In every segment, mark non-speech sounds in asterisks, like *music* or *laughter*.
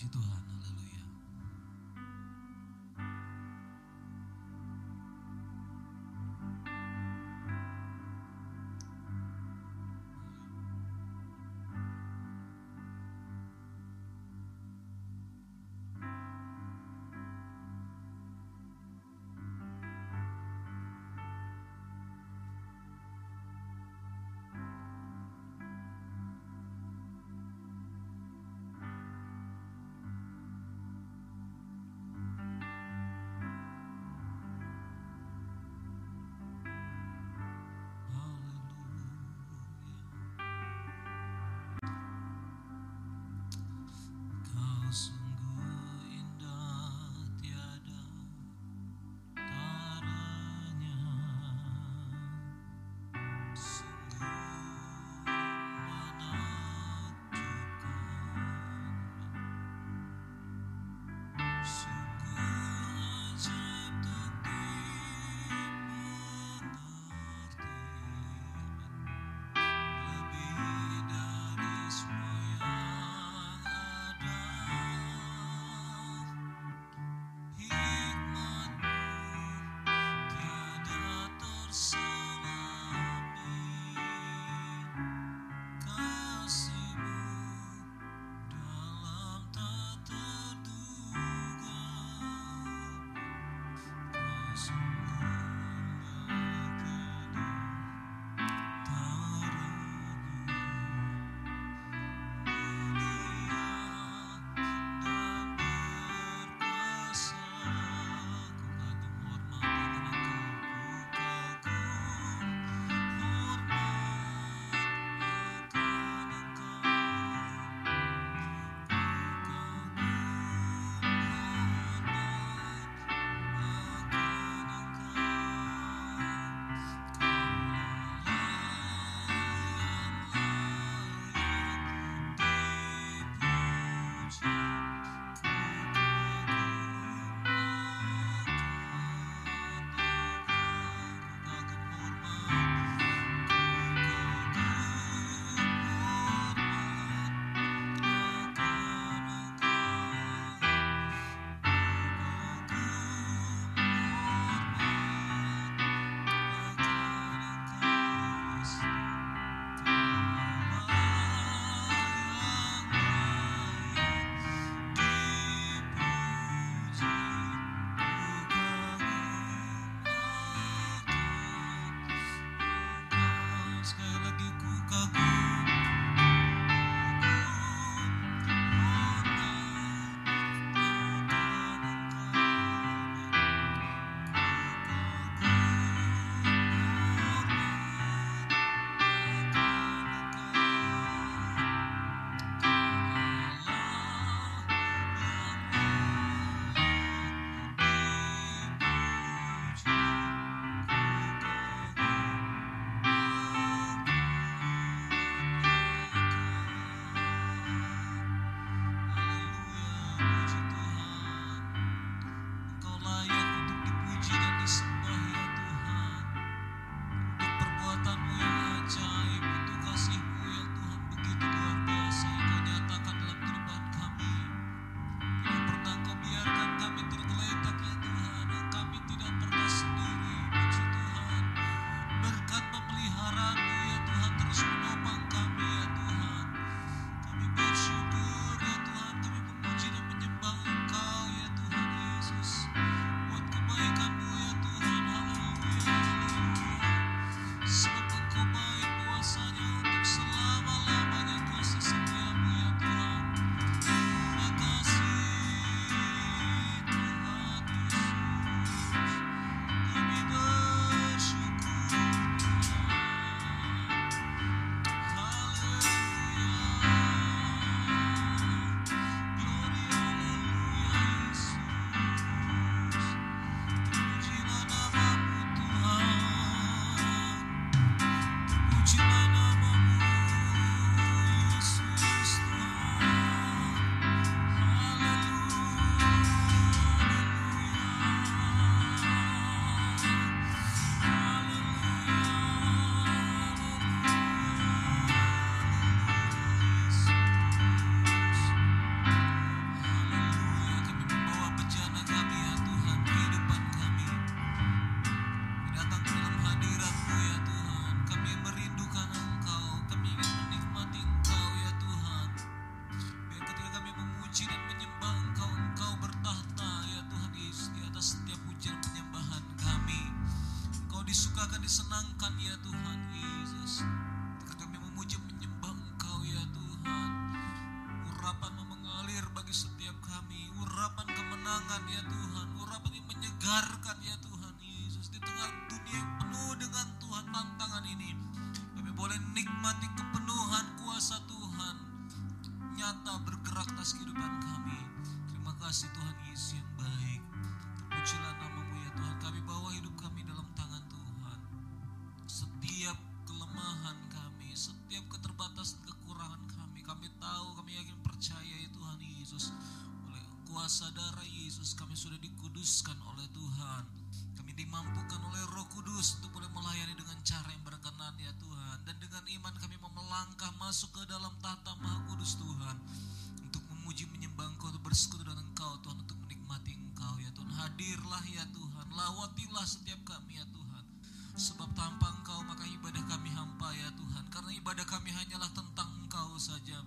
Puji Tuhan, nikmati kepenuhan setiap kami ya Tuhan. Sebab tanpa Engkau maka ibadah kami hampa ya Tuhan. Karena ibadah kami hanyalah tentang Engkau saja.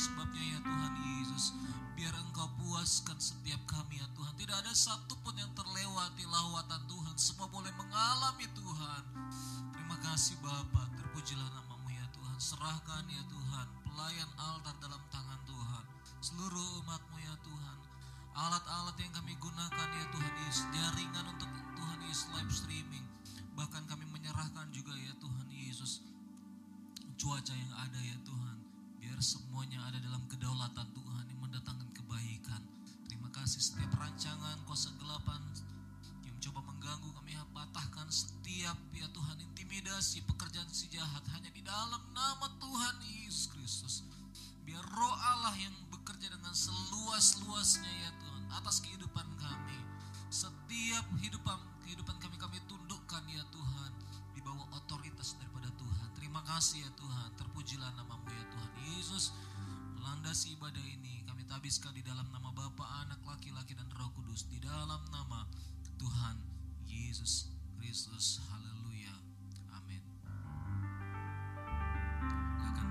Sebabnya ya Tuhan Yesus, biar Engkau puaskan setiap kami ya Tuhan. Tidak ada satupun yang terlewati lawatan Tuhan. Semua boleh mengalami Tuhan. Terima kasih Bapa, terpujilah namamu ya Tuhan. Serahkan ya Tuhan, pelayan altar dalam tangan Tuhan. Seluruh umatmu ya Tuhan. Alat-alat yang kami gunakan ya Tuhan Yesus, jaringan untuk Tuhan Yesus live streaming. Bahkan kami menyerahkan juga ya Tuhan Yesus cuaca yang ada ya Tuhan. Biar semuanya ada dalam kedaulatan Tuhan yang mendatangkan kebaikan. Terima kasih setiap rancangan kuasa gelapan yang mencoba mengganggu kami patahkan setiap ya Tuhan intimidasi pekerjaan si jahat hanya di dalam nama Tuhan Yesus Kristus. Biar roh Allah yang bekerja dengan seluas-luasnya ya Tuhan atas kehidupan kami. Setiap kehidupan kehidupan kami kami tundukkan ya Tuhan di bawah otoritas daripada Tuhan. Terima kasih ya Tuhan. Terpujilah namamu ya Tuhan Yesus. Melandasi ibadah ini kami tabiskan di dalam nama Bapa, Anak, Laki-laki dan Roh Kudus di dalam nama Tuhan Yesus Kristus. Haleluya. Amin. Silakan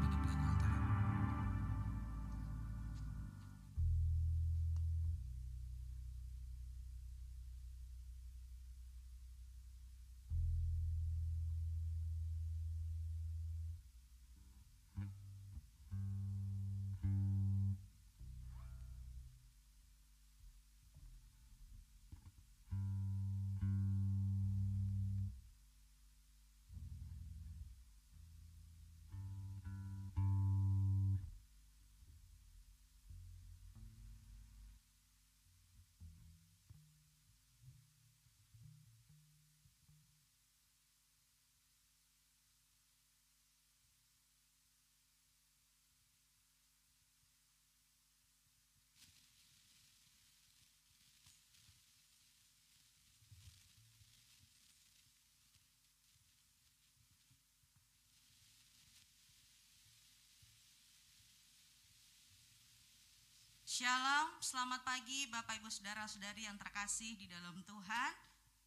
Shalom, selamat pagi Bapak Ibu Saudara-saudari yang terkasih di dalam Tuhan.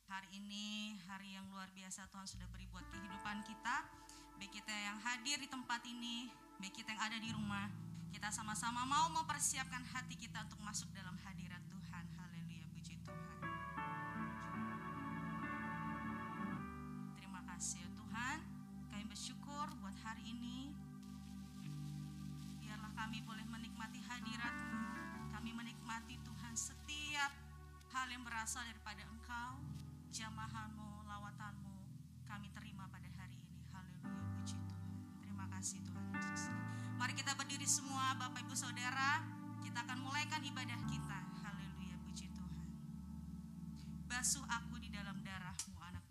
Hari ini hari yang luar biasa Tuhan sudah beri buat kehidupan kita. Baik kita yang hadir di tempat ini, baik kita yang ada di rumah. Kita sama-sama mau mempersiapkan hati kita untuk masuk dalam hadirat Tuhan. Haleluya, puji Tuhan. Terima kasih ya Tuhan. Kami bersyukur buat hari ini. Biarlah kami boleh berasal daripada Engkau, jamahanmu, lawatanmu, kami terima pada hari ini. Haleluya, puji Tuhan. Terima kasih Tuhan Yesus. Mari kita berdiri semua Bapak Ibu Saudara, kita akan mulaikan ibadah kita. Haleluya, puji Tuhan. Basuh aku di dalam darahmu anak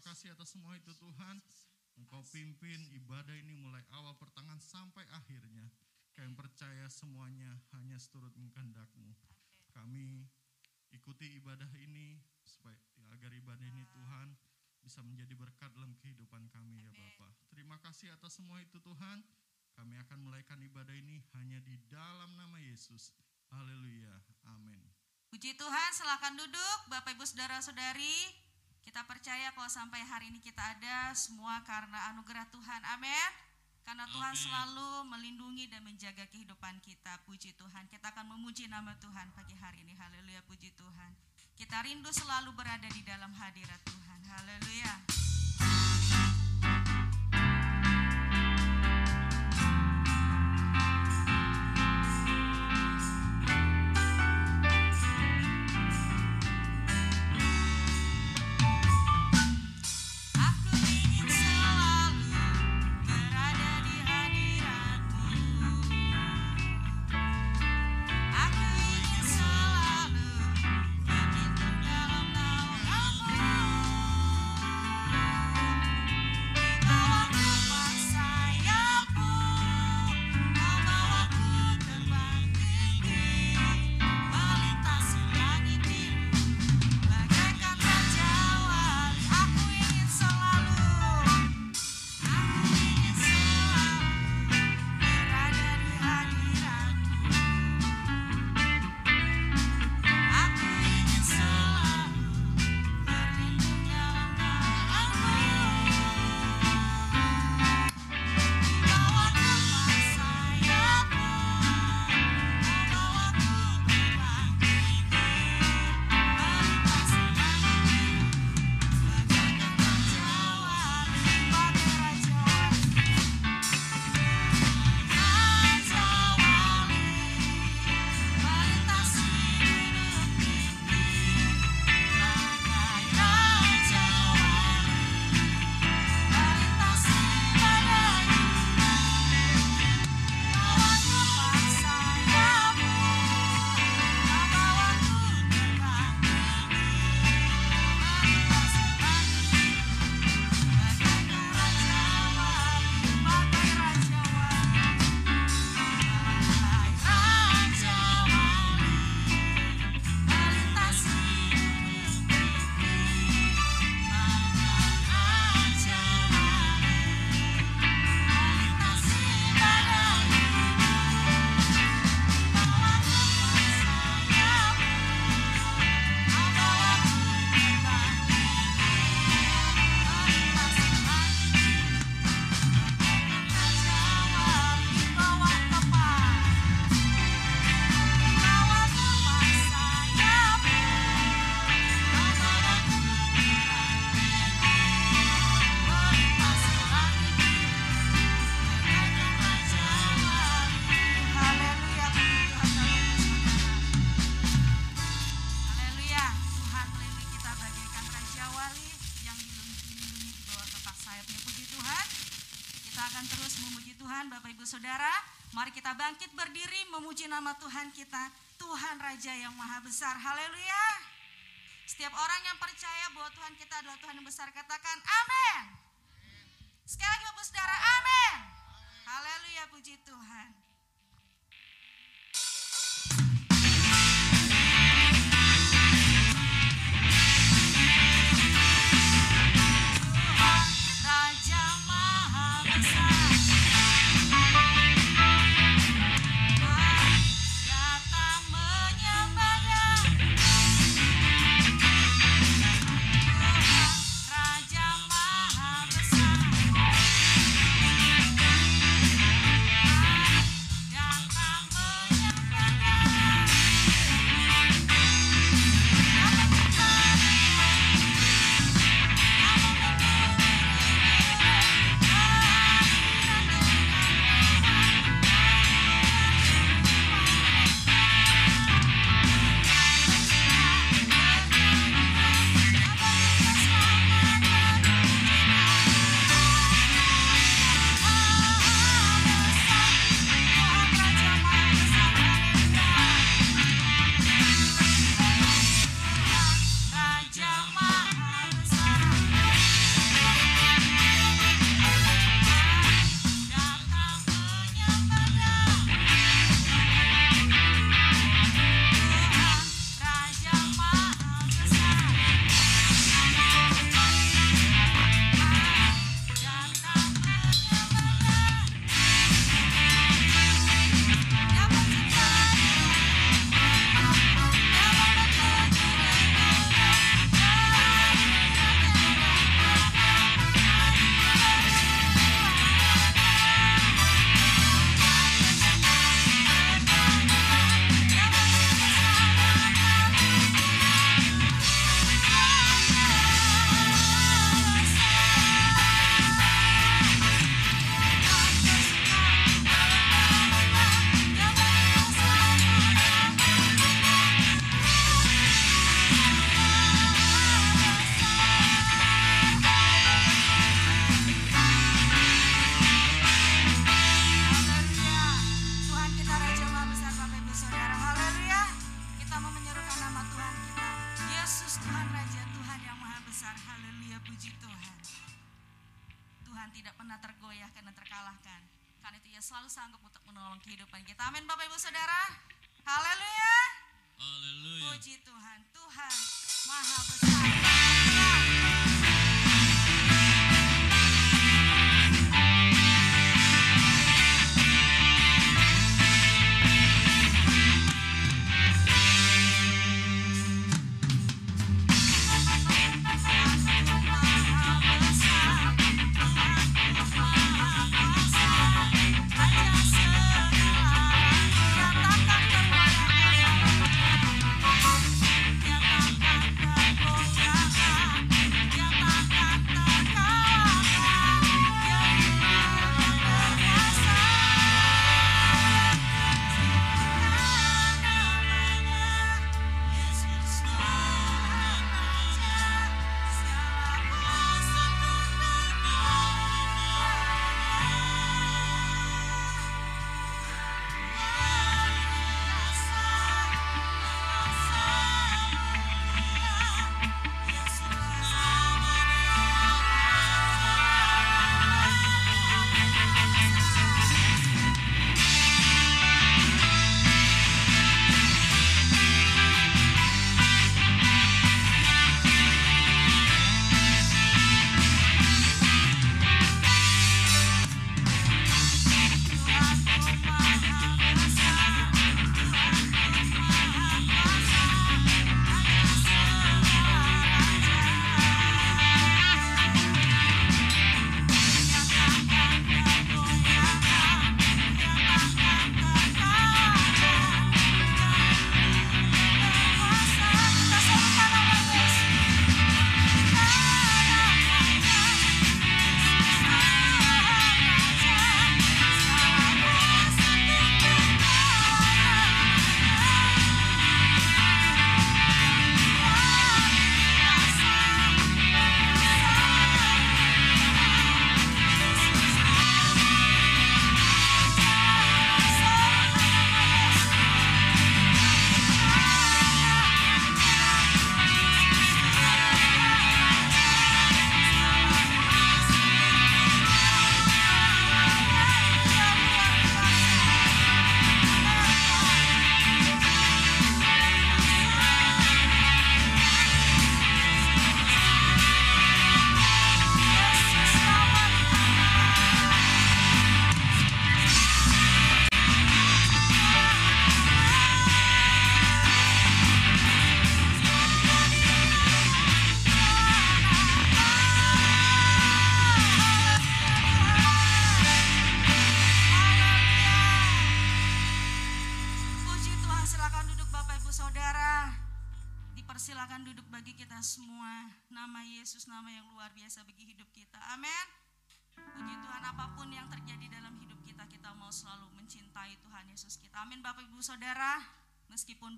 Terima kasih atas semua itu Tuhan. Engkau pimpin ibadah ini mulai awal pertengahan sampai akhirnya. Kami percaya semuanya hanya seturut kehendakmu. Kami ikuti ibadah ini supaya agar ibadah ini Tuhan bisa menjadi berkat dalam kehidupan kami ya Bapak. Terima kasih atas semua itu Tuhan. Kami akan mulaikan ibadah ini hanya di dalam nama Yesus. Haleluya. Amin. Puji Tuhan, silakan duduk Bapak Ibu Saudara-saudari. Kita percaya kalau sampai hari ini kita ada semua karena anugerah Tuhan. Amin. Karena Tuhan selalu melindungi dan menjaga kehidupan kita. Puji Tuhan. Kita akan memuji nama Tuhan pagi hari ini. Haleluya, puji Tuhan. Kita rindu selalu berada di dalam hadirat Tuhan. Haleluya. Kita bangkit berdiri memuji nama Tuhan kita, Tuhan Raja yang Maha Besar. Haleluya. Setiap orang yang percaya bahwa Tuhan kita adalah Tuhan yang besar, katakan amin. Sekali lagi Bapak Saudara, amin. Haleluya, puji Tuhan.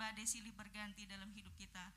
Badai silih berganti dalam hidup kita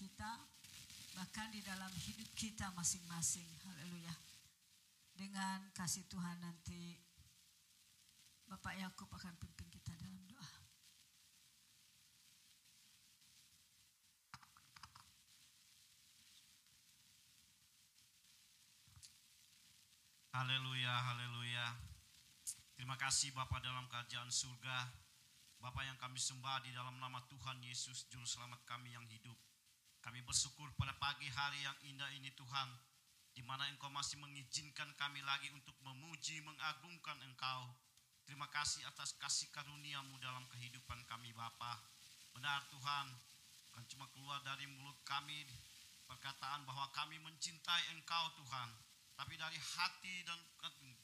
kita, bahkan di dalam hidup kita masing-masing. Haleluya. Dengan kasih Tuhan nanti Bapak Yakub akan pimpin kita dalam doa. Haleluya, haleluya. Terima kasih Bapak dalam kerajaan surga. Bapak yang kami sembah di dalam nama Tuhan Yesus, Juru Selamat kami yang hidup. Kami bersyukur pada pagi hari yang indah ini Tuhan, di mana Engkau masih mengizinkan kami lagi untuk memuji, mengagungkan Engkau. Terima kasih atas kasih karuniamu dalam kehidupan kami Bapa. Benar Tuhan, bukan cuma keluar dari mulut kami perkataan bahwa kami mencintai Engkau Tuhan, tapi dari hati dan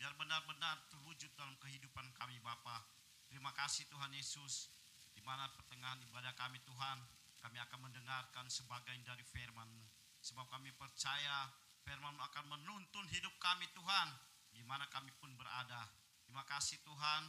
biar benar-benar terwujud dalam kehidupan kami Bapa. Terima kasih Tuhan Yesus, di mana pertengahan ibadah kami Tuhan, kami akan mendengarkan sebagian dari firman-Mu. Sebab kami percaya firman-Mu akan menuntun hidup kami Tuhan, di mana kami pun berada. Terima kasih Tuhan,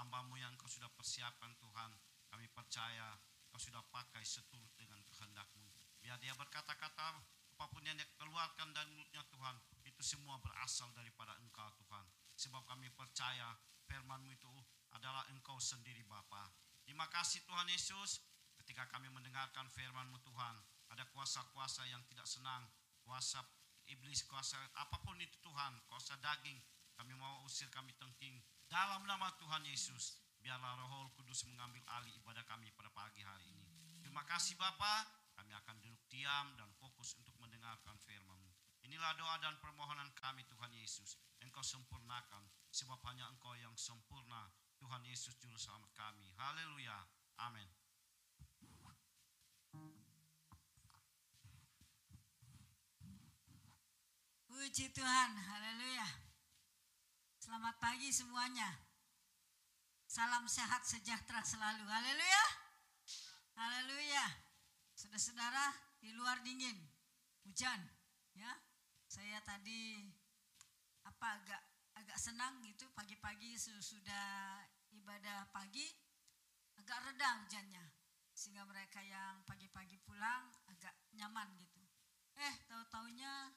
hamba-Mu yang Kau sudah persiapkan Tuhan. Kami percaya Kau sudah pakai seturut dengan kehendak-Mu. Biar dia berkata-kata apa pun yang dia keluarkan dari mulutnya Tuhan, itu semua berasal daripada Engkau Tuhan. Sebab kami percaya firman-Mu itu adalah Engkau sendiri Bapa. Terima kasih Tuhan Yesus, ketika kami mendengarkan firman-Mu Tuhan, ada kuasa-kuasa yang tidak senang, kuasa iblis, kuasa apa pun itu Tuhan, kuasa daging, kami mau usir, kami tengking. Dalam nama Tuhan Yesus, biarlah roh kudus mengambil alih ibadah kami pada pagi hari ini. Terima kasih Bapa, kami akan duduk diam dan fokus untuk mendengarkan firman-Mu. Inilah doa dan permohonan kami Tuhan Yesus. Engkau sempurnakan, sebab hanya Engkau yang sempurna. Tuhan Yesus Juru Selamat kami. Haleluya. Amin. Puji Tuhan, haleluya. Selamat pagi semuanya. Salam sehat sejahtera selalu, haleluya. Haleluya. Saudara-saudara, di luar dingin, hujan, ya. Saya tadi apa agak agak senang gitu pagi-pagi sudah ibadah pagi agak reda hujannya sehingga mereka yang pagi-pagi pulang agak nyaman gitu. Eh, tahu-taunya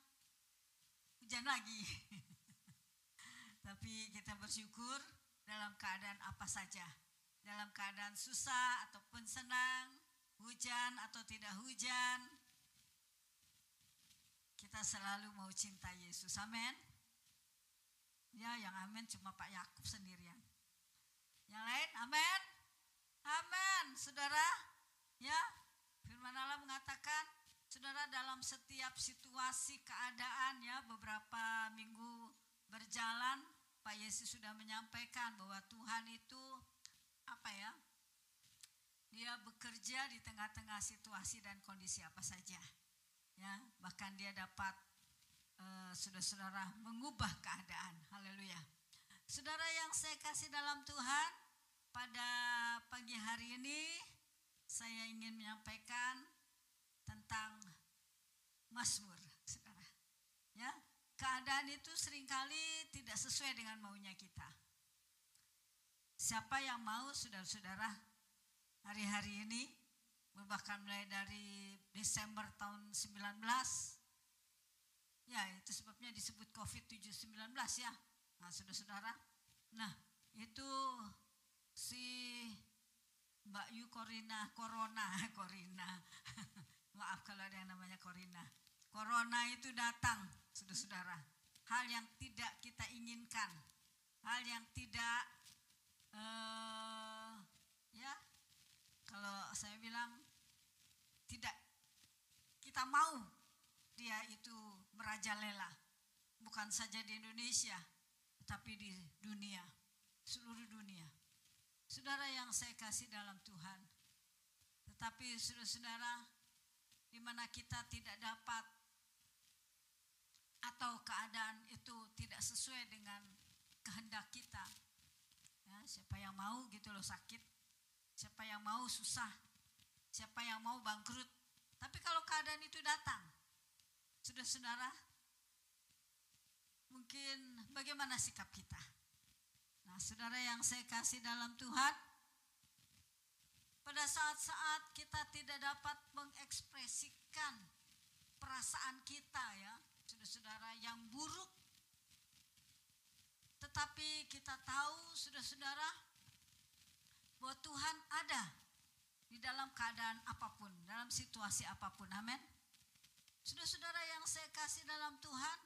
hujan lagi. *laughs* Tapi kita bersyukur dalam keadaan apa saja. Dalam keadaan susah ataupun senang, hujan atau tidak hujan. Kita selalu mau cinta Yesus. Amin. Ya, yang amin cuma Pak Yakub sendirian. Yang lain, amin. Amin, saudara. Ya, firman Allah mengatakan Saudara dalam setiap situasi keadaan ya beberapa minggu berjalan Pak Yesus sudah menyampaikan bahwa Tuhan itu apa ya? Dia bekerja di tengah-tengah situasi dan kondisi apa saja. Ya, bahkan dia dapat uh, saudara-saudara mengubah keadaan. Haleluya. Saudara yang saya kasih dalam Tuhan, pada pagi hari ini saya ingin menyampaikan Mazmur, saudara. Ya, keadaan itu sering kali tidak sesuai dengan maunya kita. Siapa yang mau saudara-saudara hari-hari ini bahkan mulai dari Desember tahun 19 ya itu sebabnya disebut COVID-19 ya. Nah, saudara-saudara. Nah, itu si Mbak Yu Korina, Corona, *laughs* Corina. Maaf kalau ada yang namanya Corina. Corona itu datang, saudara-saudara. Hal yang tidak kita inginkan, hal yang tidak, uh, ya, kalau saya bilang tidak kita mau dia itu merajalela, bukan saja di Indonesia, tapi di dunia, seluruh dunia. Saudara yang saya kasih dalam Tuhan, tetapi saudara-saudara, di mana kita tidak dapat atau keadaan itu tidak sesuai dengan kehendak kita. Ya, siapa yang mau gitu loh sakit, siapa yang mau susah, siapa yang mau bangkrut. Tapi kalau keadaan itu datang, sudah saudara, mungkin bagaimana sikap kita? Nah, saudara yang saya kasih dalam Tuhan, pada saat-saat kita tidak dapat mengekspresikan perasaan kita ya, saudara-saudara yang buruk, tetapi kita tahu, saudara-saudara, bahwa Tuhan ada di dalam keadaan apa pun, dalam situasi apa pun. Amin. Saudara-saudara yang saya kasih dalam Tuhan,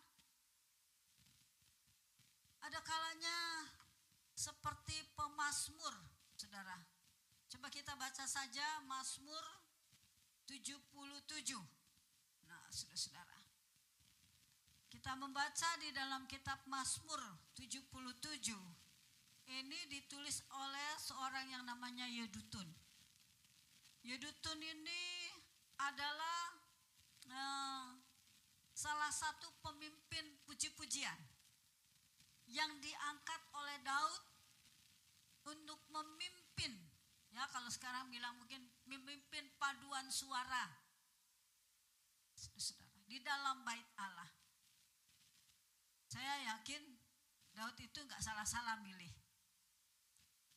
ada kalanya seperti pemazmur, saudara. Coba kita baca saja Mazmur 77. Nah, saudara-saudara. Kita membaca di dalam kitab Mazmur 77. Ini ditulis oleh seorang yang namanya Yedutun. Yedutun ini adalah eh, salah satu pemimpin puji-pujian yang diangkat oleh Daud untuk memimpin ya kalau sekarang bilang mungkin memimpin paduan suara saudara di dalam bait Allah saya yakin Daud itu nggak salah-salah milih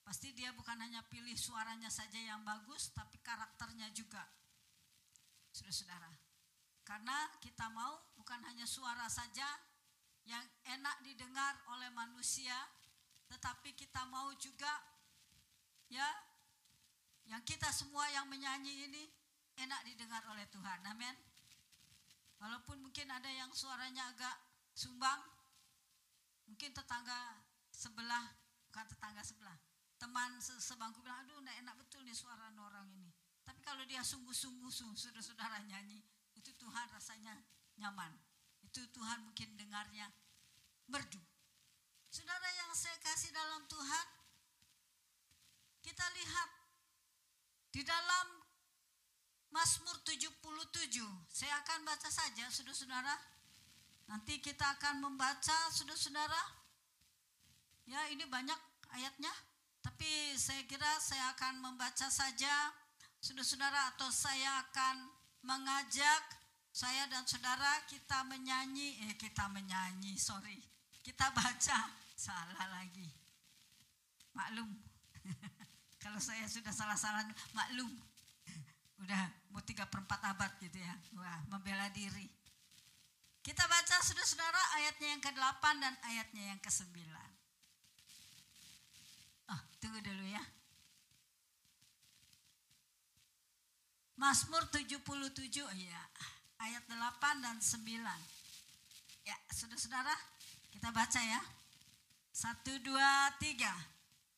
pasti dia bukan hanya pilih suaranya saja yang bagus tapi karakternya juga saudara-saudara karena kita mau bukan hanya suara saja yang enak didengar oleh manusia, tetapi kita mau juga ya yang kita semua yang menyanyi ini enak didengar oleh Tuhan. Amin. Walaupun mungkin ada yang suaranya agak sumbang, mungkin tetangga sebelah, bukan tetangga sebelah, teman sebangku bilang, aduh enak betul nih suara orang ini. Tapi kalau dia sungguh-sungguh saudara-saudara nyanyi, itu Tuhan rasanya nyaman. Itu Tuhan mungkin dengarnya merdu. Saudara yang saya kasih dalam Tuhan, kita lihat di dalam Mazmur 77, saya akan baca saja saudara-saudara. Nanti kita akan membaca saudara-saudara. Ya ini banyak ayatnya, tapi saya kira saya akan membaca saja saudara-saudara atau saya akan mengajak saya dan saudara kita menyanyi, eh kita menyanyi, sorry. Kita baca, *laughs* salah lagi. Maklum. *laughs* Kalau saya sudah salah-salah, maklum. *laughs* Udah mau tiga perempat abad gitu ya. Wah, membela diri. Kita baca saudara-saudara ayatnya yang ke-8 dan ayatnya yang ke-9. Oh, tunggu dulu ya. Mazmur 77, ya ayat 8 dan 9. Ya, saudara-saudara, kita baca ya. Satu, dua, tiga.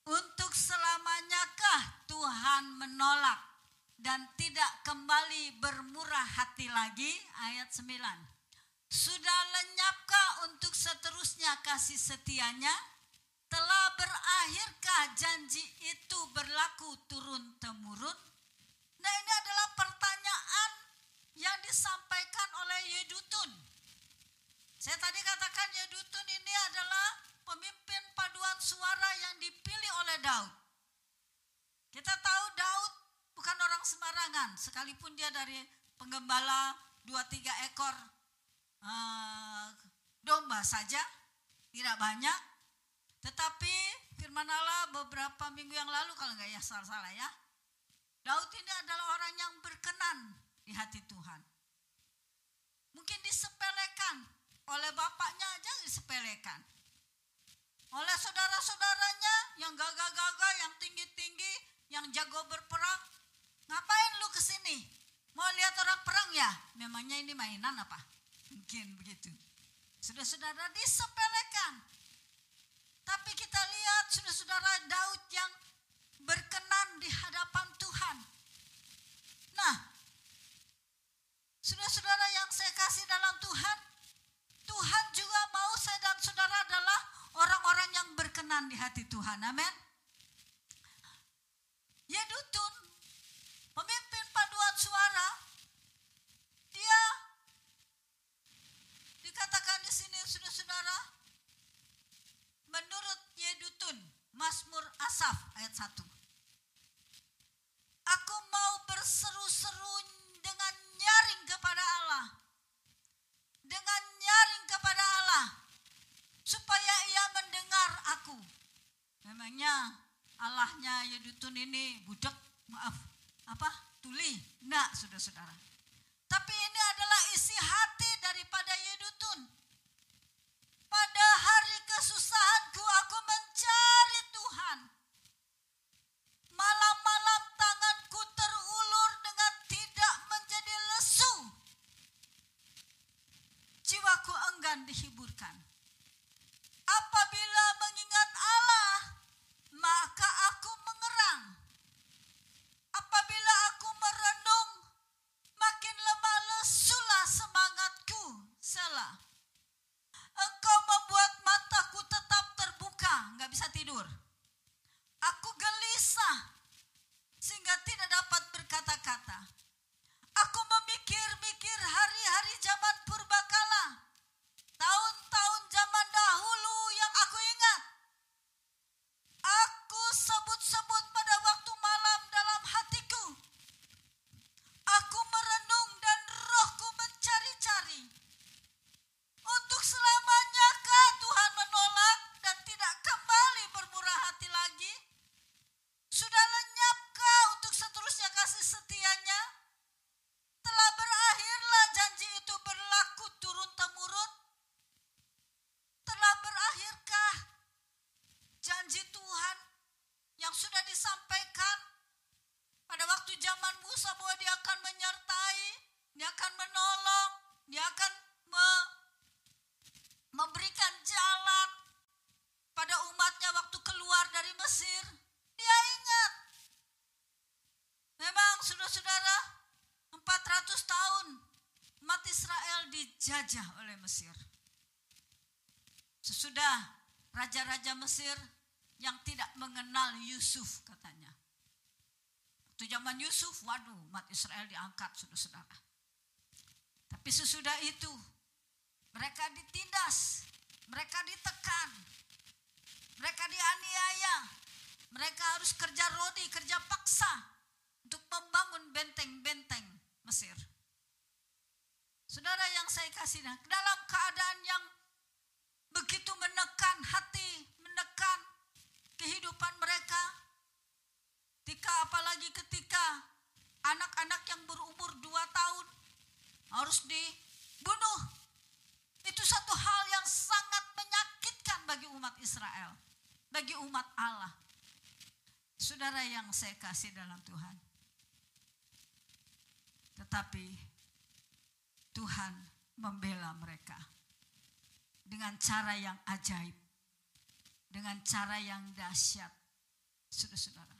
Untuk selamanyakah Tuhan menolak dan tidak kembali bermurah hati lagi? Ayat 9. Sudah lenyapkah untuk seterusnya kasih setianya? Telah berakhirkah janji itu berlaku turun-temurun? Nah ini adalah pertanyaan yang disampaikan oleh Yedutun. Saya tadi katakan Yedutun ini adalah pemimpin paduan suara yang dipilih oleh Daud. Kita tahu Daud bukan orang sembarangan, sekalipun dia dari penggembala dua tiga ekor uh, domba saja, tidak banyak. Tetapi firman Allah beberapa minggu yang lalu kalau nggak ya salah-salah ya, Daud ini adalah orang yang berkenan di hati Tuhan. Mungkin disepelekan oleh bapaknya aja disepelekan. Oleh saudara-saudaranya yang gagah-gagah, yang tinggi-tinggi, yang jago berperang. Ngapain lu ke sini? Mau lihat orang perang ya? Memangnya ini mainan apa? Mungkin begitu. Sudah-saudara disepelekan. Tapi kita lihat saudara-saudara Daud yang berkenan di hadapan Tuhan. Nah, Saudara-saudara yang saya kasih dalam Tuhan, Tuhan juga mau saya dan saudara adalah orang-orang yang berkenan di hati Tuhan. Amin. Yedutun, pemimpin paduan suara, dia dikatakan di sini saudara-saudara, menurut Yedutun, Mazmur Asaf ayat 1. Aku mau berseru-seru dengan nyaring kepada Allah. Dengan nyaring kepada Allah. Supaya ia mendengar aku. katanya Yedutun ini budak, maaf, apa? Tuli. Enggak, saudara-saudara. Tapi ini adalah isi hati daripada Yedutun. Raja-raja Mesir yang tidak mengenal Yusuf katanya. Waktu zaman Yusuf, waduh umat Israel diangkat saudara-saudara. Tapi sesudah itu mereka ditindas, mereka ditekan, mereka dianiaya, mereka harus kerja rodi, kerja paksa untuk membangun benteng-benteng Mesir. Saudara yang saya kasih, dalam keadaan yang begitu menekan hati, menekan kehidupan mereka, ketika apalagi ketika anak-anak yang berumur dua tahun harus dibunuh. Itu satu hal yang sangat menyakitkan bagi umat Israel, bagi umat Allah. Saudara yang saya kasih dalam Tuhan. Tetapi Tuhan membela mereka dengan cara yang ajaib, dengan cara yang dahsyat. Saudara-saudara,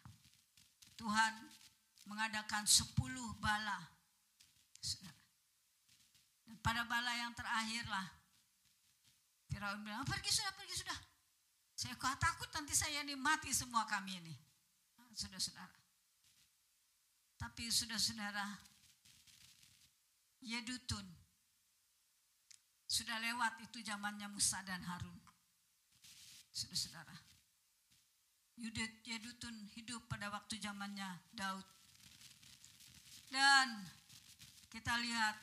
Tuhan mengadakan sepuluh bala. Saudara. Dan pada bala yang terakhirlah, Firaun bilang, pergi sudah, pergi sudah. Saya takut nanti saya ini mati semua kami ini. Saudara-saudara. Tapi saudara-saudara, Yedutun sudah lewat itu zamannya Musa dan Harun. Saudara-saudara. Yedutun hidup pada waktu zamannya Daud. Dan kita lihat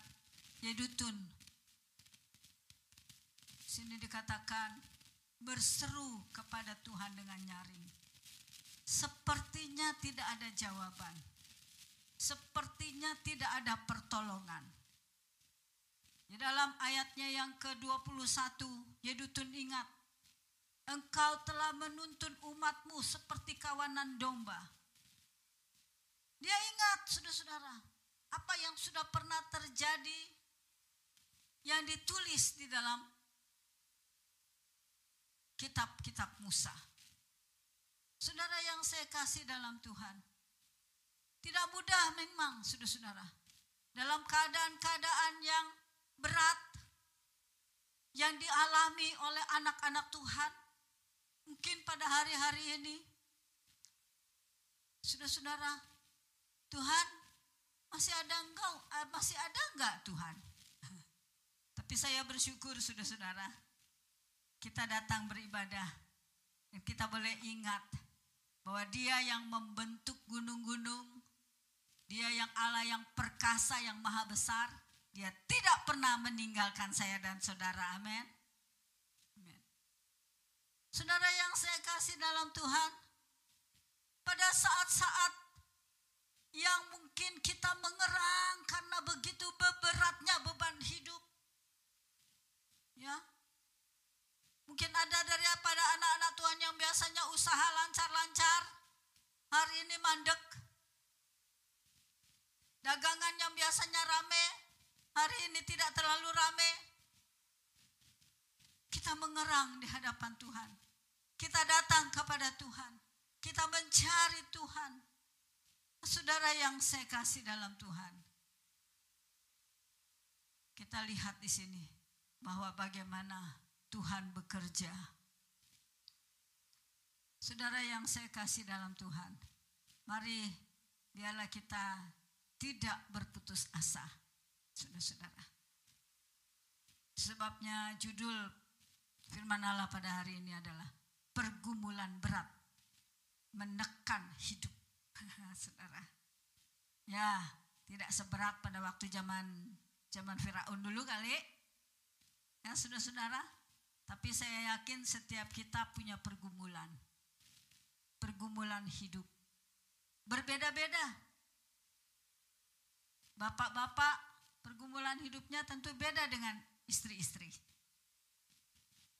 Yedutun sini dikatakan berseru kepada Tuhan dengan nyaring. Sepertinya tidak ada jawaban. Sepertinya tidak ada pertolongan. Di dalam ayatnya yang ke-21, Yedutun ingat, engkau telah menuntun umatmu seperti kawanan domba. Dia ingat, saudara-saudara, apa yang sudah pernah terjadi yang ditulis di dalam kitab-kitab Musa. Saudara yang saya kasih dalam Tuhan, tidak mudah memang, saudara-saudara, dalam keadaan-keadaan yang berat yang dialami oleh anak-anak Tuhan, mungkin pada hari-hari ini, saudara-saudara, Tuhan masih ada engkau, eh, masih ada enggak Tuhan? *laughs* Tapi saya bersyukur saudara-saudara, kita datang beribadah dan kita boleh ingat bahwa Dia yang membentuk gunung-gunung, Dia yang Allah yang perkasa yang maha besar, Dia tidak pernah meninggalkan saya dan saudara. Amin. Saudara yang saya kasih dalam Tuhan, pada saat-saat yang mungkin kita mengerang karena begitu beratnya beban hidup. Ya. Mungkin ada daripada anak-anak Tuhan yang biasanya usaha lancar-lancar, hari ini mandek. Dagangan yang biasanya rame, hari ini tidak terlalu rame. Kita mengerang di hadapan Tuhan. Kita datang kepada Tuhan. Kita mencari Tuhan. Saudara yang saya kasih dalam Tuhan. Kita lihat di sini bahwa bagaimana Tuhan bekerja. Saudara yang saya kasih dalam Tuhan. Mari biarlah kita tidak berputus asa. Saudara-saudara. Sebabnya judul firman Allah pada hari ini adalah pergumulan berat menekan hidup *laughs* saudara. Ya, tidak seberat pada waktu zaman zaman Firaun dulu kali. Ya, saudara-saudara. Tapi saya yakin setiap kita punya pergumulan. Pergumulan hidup. Berbeda-beda. Bapak-bapak pergumulan hidupnya tentu beda dengan istri-istri.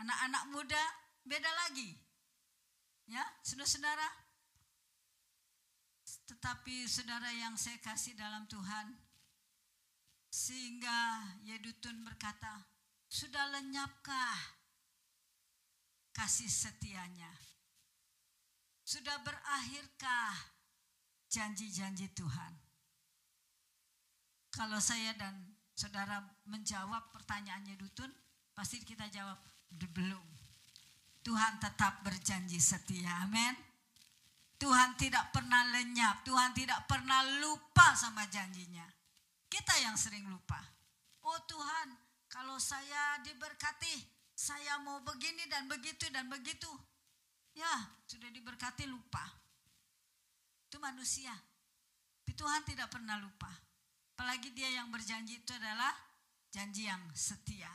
Anak-anak muda beda lagi. Ya, saudara-saudara, tetapi saudara yang saya kasih dalam Tuhan, sehingga Yedutun berkata, sudah lenyapkah kasih setianya? Sudah berakhirkah janji-janji Tuhan? Kalau saya dan saudara menjawab pertanyaan Yedutun, pasti kita jawab, belum. Tuhan tetap berjanji setia, amin. Tuhan tidak pernah lenyap, Tuhan tidak pernah lupa sama janjinya. Kita yang sering lupa. Oh Tuhan, kalau saya diberkati, saya mau begini dan begitu dan begitu. Ya, sudah diberkati lupa. Itu manusia. Tapi Tuhan tidak pernah lupa. Apalagi dia yang berjanji itu adalah janji yang setia.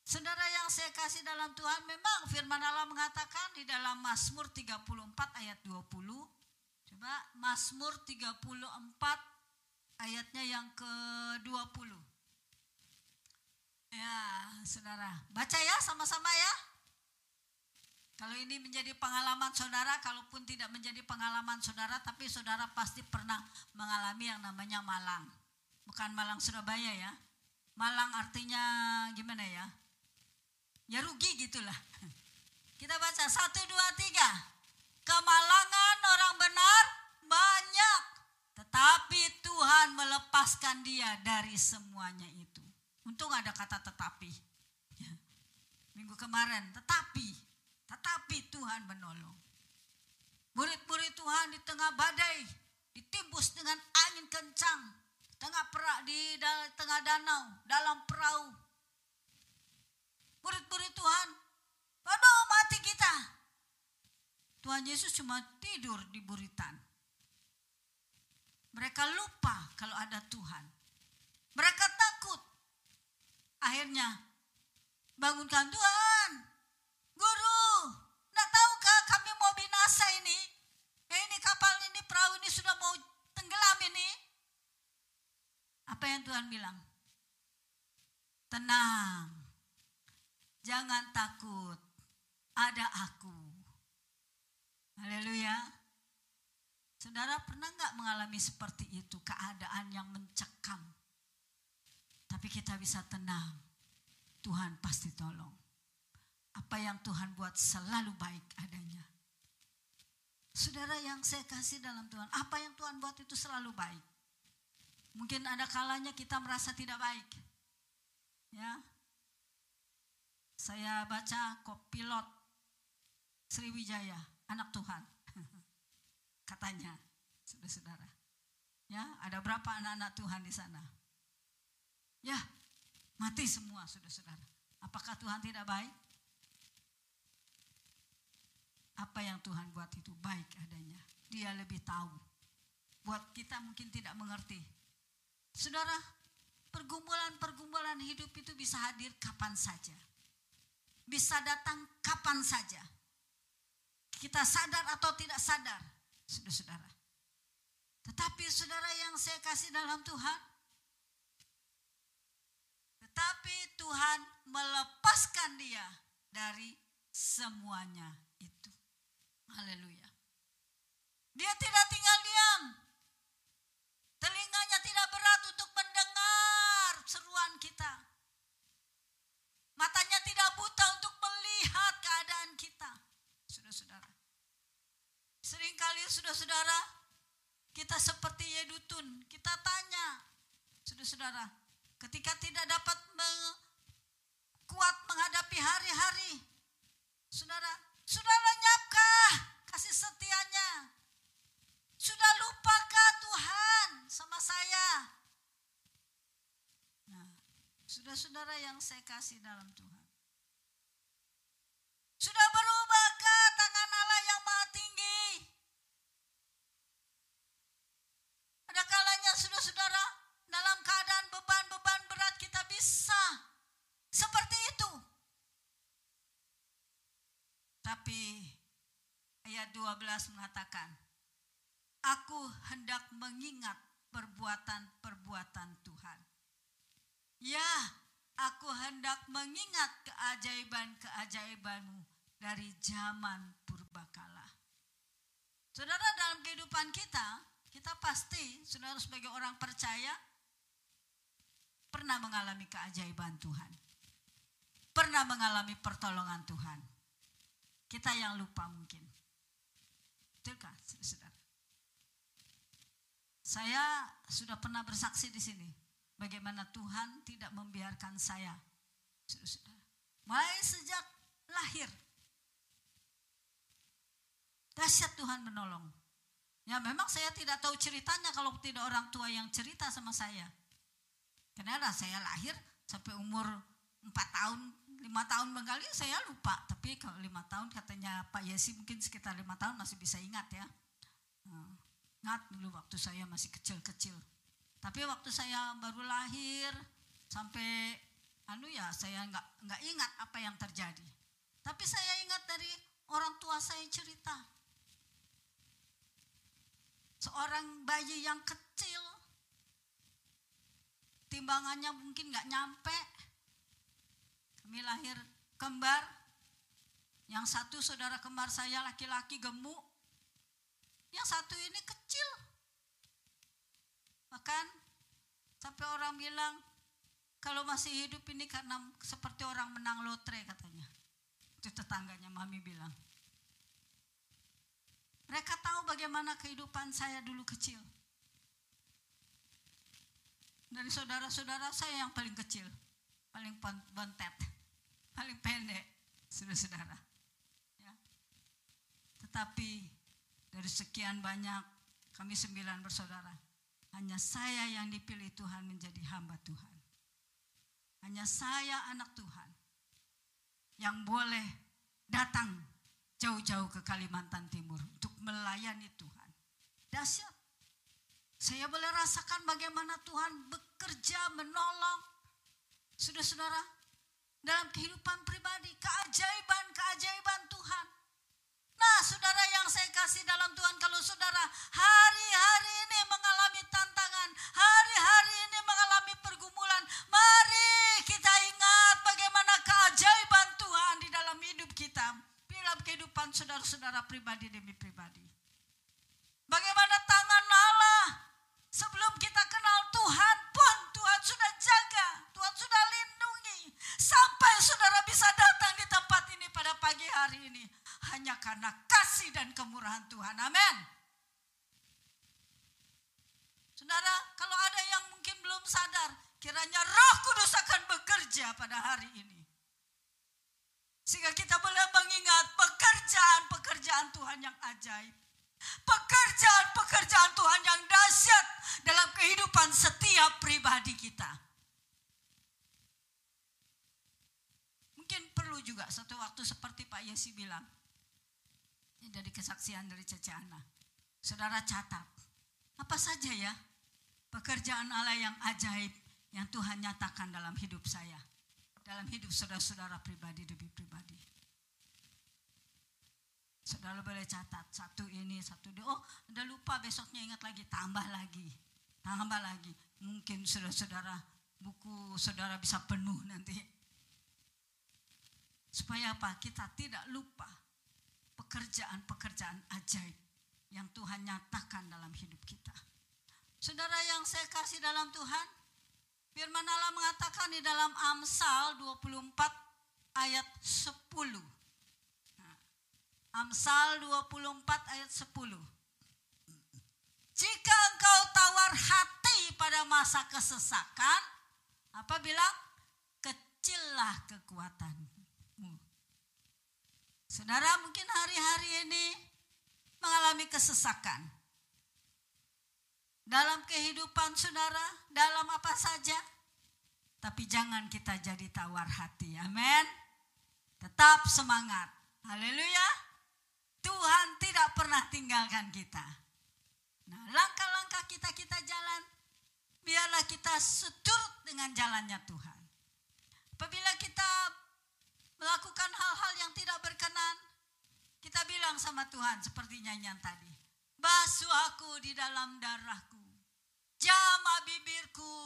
Saudara yang saya kasih dalam Tuhan, memang firman Allah mengatakan di dalam Mazmur 34 ayat 20. Coba Mazmur 34 ayatnya yang ke-20. Ya, saudara. Baca ya sama-sama ya. Kalau ini menjadi pengalaman saudara, kalaupun tidak menjadi pengalaman saudara, tapi saudara pasti pernah mengalami yang namanya malang. Bukan malang Surabaya ya. Malang artinya gimana ya? ya rugi gitulah. *laughs* Kita baca satu dua tiga. Kemalangan orang benar banyak, tetapi Tuhan melepaskan dia dari semuanya itu. Untung ada kata tetapi. Ya. *laughs* Minggu kemarin, tetapi, tetapi Tuhan menolong. Murid-murid Tuhan di tengah badai, ditimbus dengan angin kencang, tengah perak di tengah danau, dalam perahu, murid-murid Tuhan. Aduh mati kita. Tuhan Yesus cuma tidur di buritan. Mereka lupa kalau ada Tuhan. Mereka takut. Akhirnya bangunkan Tuhan. Guru, nak tahukah kami mau binasa ini? Eh, ini kapal ini, perahu ini sudah mau tenggelam ini. Apa yang Tuhan bilang? Tenang, Jangan takut, ada aku. Haleluya. Saudara pernah nggak mengalami seperti itu, keadaan yang mencekam. Tapi kita bisa tenang, Tuhan pasti tolong. Apa yang Tuhan buat selalu baik adanya. Saudara yang saya kasih dalam Tuhan, apa yang Tuhan buat itu selalu baik. Mungkin ada kalanya kita merasa tidak baik. Ya, saya baca kopilot Sriwijaya, anak Tuhan. *laughs* Katanya, saudara-saudara. Ya, ada berapa anak-anak Tuhan di sana? Ya, mati semua saudara-saudara. Apakah Tuhan tidak baik? Apa yang Tuhan buat itu baik adanya. Dia lebih tahu. Buat kita mungkin tidak mengerti. Saudara, pergumulan-pergumulan hidup itu bisa hadir kapan saja bisa datang kapan saja. Kita sadar atau tidak sadar, saudara-saudara. Tetapi saudara yang saya kasih dalam Tuhan, tetapi Tuhan melepaskan dia dari semuanya itu. Haleluya. Dia tidak tinggal diam. Telinganya tidak berat untuk mendengar seruan kita. Matanya tidak buta untuk melihat keadaan kita. Saudara-saudara. Seringkali saudara-saudara kita seperti Yedutun. Kita tanya. Saudara-saudara. Ketika tidak dapat kuat menghadapi hari-hari. Saudara, sudah lenyapkah kasih setianya? Sudah lupakah Tuhan sama saya? Nah, saudara-saudara yang saya kasih dalam Tuhan. Hendak mengingat perbuatan-perbuatan Tuhan. Ya, aku hendak mengingat keajaiban-keajaibanmu dari zaman purbakala. Saudara dalam kehidupan kita, kita pasti, saudara sebagai orang percaya, pernah mengalami keajaiban Tuhan. Pernah mengalami pertolongan Tuhan. Kita yang lupa mungkin. Betulkah, saudara? Saya sudah pernah bersaksi di sini. Bagaimana Tuhan tidak membiarkan saya. Mulai sejak lahir. Dahsyat Tuhan menolong. Ya memang saya tidak tahu ceritanya kalau tidak orang tua yang cerita sama saya. Karena saya lahir sampai umur 4 tahun lima tahun menggali saya lupa tapi kalau lima tahun katanya Pak Yesi mungkin sekitar lima tahun masih bisa ingat ya ingat dulu waktu saya masih kecil-kecil tapi waktu saya baru lahir sampai anu ya saya nggak nggak ingat apa yang terjadi tapi saya ingat dari orang tua saya cerita seorang bayi yang kecil timbangannya mungkin nggak nyampe kami lahir kembar. Yang satu saudara kembar saya laki-laki gemuk. Yang satu ini kecil. Bahkan sampai orang bilang kalau masih hidup ini karena seperti orang menang lotre katanya. Itu tetangganya mami bilang. Mereka tahu bagaimana kehidupan saya dulu kecil. Dari saudara-saudara saya yang paling kecil, paling bontet paling pendek, saudara-saudara. Ya. Tetapi dari sekian banyak, kami sembilan bersaudara, hanya saya yang dipilih Tuhan menjadi hamba Tuhan. Hanya saya anak Tuhan yang boleh datang jauh-jauh ke Kalimantan Timur untuk melayani Tuhan. Dahsyat. Saya boleh rasakan bagaimana Tuhan bekerja menolong. Sudah-saudara, dalam kehidupan pribadi, keajaiban-keajaiban Tuhan. Nah, saudara yang saya kasih dalam Tuhan, kalau saudara hari-hari ini mengalami tantangan, hari-hari ini mengalami pergumulan, mari kita ingat bagaimana keajaiban Tuhan di dalam hidup kita, di dalam kehidupan saudara-saudara pribadi demi pribadi. Bagaimana Hanya karena kasih dan kemurahan Tuhan. Amin. Saudara, kalau ada yang mungkin belum sadar, kiranya roh kudus akan bekerja pada hari ini. Sehingga kita boleh mengingat pekerjaan-pekerjaan Tuhan yang ajaib. Pekerjaan-pekerjaan Tuhan yang dahsyat dalam kehidupan setiap pribadi kita. Mungkin perlu juga satu waktu seperti Pak Yesi bilang. Ini dari kesaksian dari Cece Ana. Saudara catat. Apa saja ya pekerjaan Allah yang ajaib yang Tuhan nyatakan dalam hidup saya. Dalam hidup saudara-saudara pribadi demi pribadi. Saudara boleh catat satu ini, satu ini. Oh, udah lupa besoknya ingat lagi, tambah lagi, tambah lagi. Mungkin saudara-saudara buku saudara bisa penuh nanti. Supaya apa? Kita tidak lupa pekerjaan-pekerjaan ajaib yang Tuhan nyatakan dalam hidup kita. Saudara yang saya kasih dalam Tuhan, firman Allah mengatakan di dalam Amsal 24 ayat 10. Amsal 24 ayat 10. Jika engkau tawar hati pada masa kesesakan, apa bilang? Kecillah kekuatanmu. Saudara mungkin hari-hari ini mengalami kesesakan. Dalam kehidupan saudara, dalam apa saja. Tapi jangan kita jadi tawar hati. Amin. Tetap semangat. Haleluya. Tuhan tidak pernah tinggalkan kita. Nah, langkah-langkah kita kita jalan, biarlah kita seturut dengan jalannya Tuhan. Apabila kita melakukan hal-hal yang tidak berkenan, kita bilang sama Tuhan seperti nyanyian tadi. Basuh aku di dalam darahku. Jama bibirku.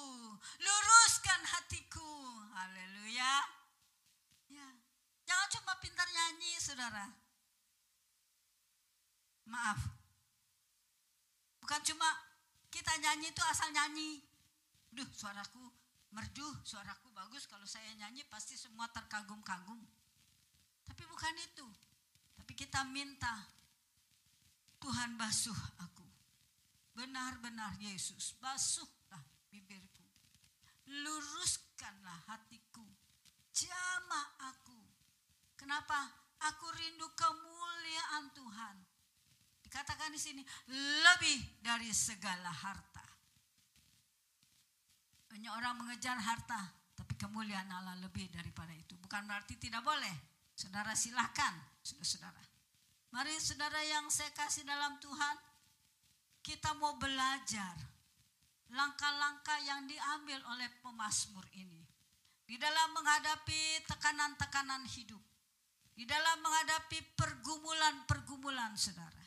Luruskan hatiku. Haleluya. Ya. Jangan cuma pintar nyanyi, saudara Maaf. Bukan cuma kita nyanyi itu asal nyanyi. Duh, suaraku merdu, suaraku bagus. Kalau saya nyanyi pasti semua terkagum-kagum. Tapi bukan itu. Tapi kita minta Tuhan basuh aku. Benar-benar Yesus, basuhlah bibirku. Luruskanlah hatiku. Jamah aku. Kenapa? Aku rindu kemuliaan Tuhan. Katakan di sini, lebih dari segala harta. Banyak orang mengejar harta, tapi kemuliaan Allah lebih daripada itu. Bukan berarti tidak boleh. Saudara silahkan, saudara-saudara. Mari saudara yang saya kasih dalam Tuhan, kita mau belajar langkah-langkah yang diambil oleh pemasmur ini. Di dalam menghadapi tekanan-tekanan hidup. Di dalam menghadapi pergumulan-pergumulan saudara.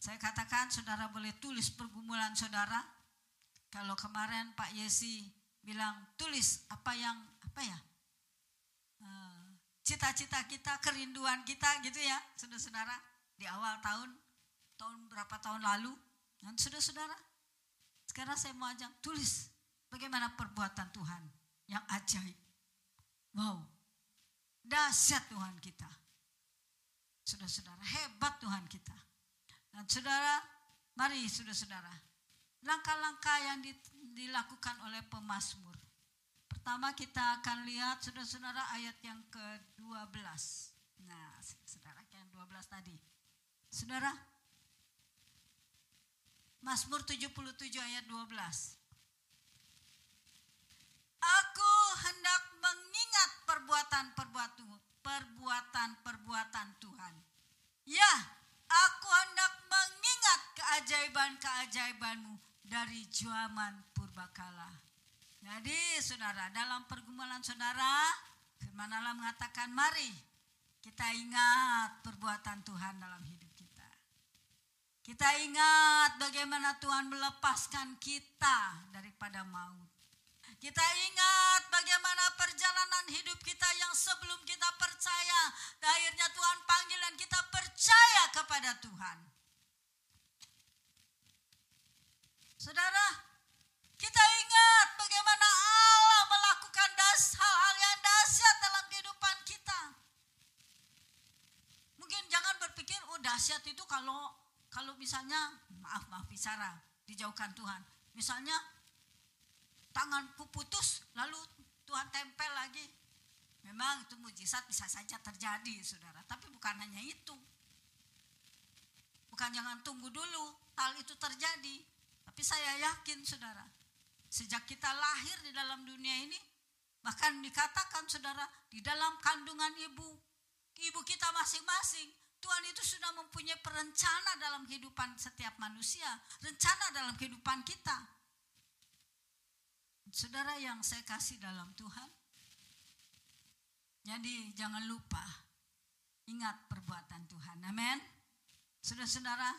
Saya katakan saudara boleh tulis pergumulan saudara. Kalau kemarin Pak Yesi bilang tulis apa yang apa ya eh, cita-cita kita, kerinduan kita gitu ya, saudara-saudara di awal tahun tahun berapa tahun lalu. Dan saudara-saudara, sekarang saya mau ajak tulis bagaimana perbuatan Tuhan yang ajaib. Wow, dahsyat Tuhan kita. Saudara-saudara, hebat Tuhan kita. Dan saudara, mari saudara-saudara, langkah-langkah yang dilakukan oleh pemazmur. Pertama kita akan lihat saudara-saudara ayat yang ke-12. Nah, saudara yang 12 tadi. Saudara, Mazmur 77 ayat 12. Aku hendak mengingat perbuatan-perbuatan perbuatan-perbuatan Tuhan. Ya, Aku hendak mengingat keajaiban-keajaibanmu dari zaman purbakala. Jadi saudara, dalam pergumulan saudara, firman Allah mengatakan mari kita ingat perbuatan Tuhan dalam hidup kita. Kita ingat bagaimana Tuhan melepaskan kita daripada maut. Kita ingat bagaimana perjalanan hidup kita yang sebelum kita percaya. Akhirnya Tuhan panggil dan kita percaya kepada Tuhan. Saudara, kita ingat bagaimana Allah melakukan hal-hal yang dahsyat dalam kehidupan kita. Mungkin jangan berpikir, oh dahsyat itu kalau kalau misalnya, maaf maaf bicara, dijauhkan Tuhan. Misalnya tanganku putus lalu Tuhan tempel lagi. Memang itu mujizat bisa saja terjadi saudara. Tapi bukan hanya itu. Bukan jangan tunggu dulu hal itu terjadi. Tapi saya yakin saudara. Sejak kita lahir di dalam dunia ini. Bahkan dikatakan saudara. Di dalam kandungan ibu. Ibu kita masing-masing. Tuhan itu sudah mempunyai perencana dalam kehidupan setiap manusia. Rencana dalam kehidupan kita. Saudara yang saya kasih dalam Tuhan. Jadi jangan lupa ingat perbuatan Tuhan. Amin. Saudara-saudara,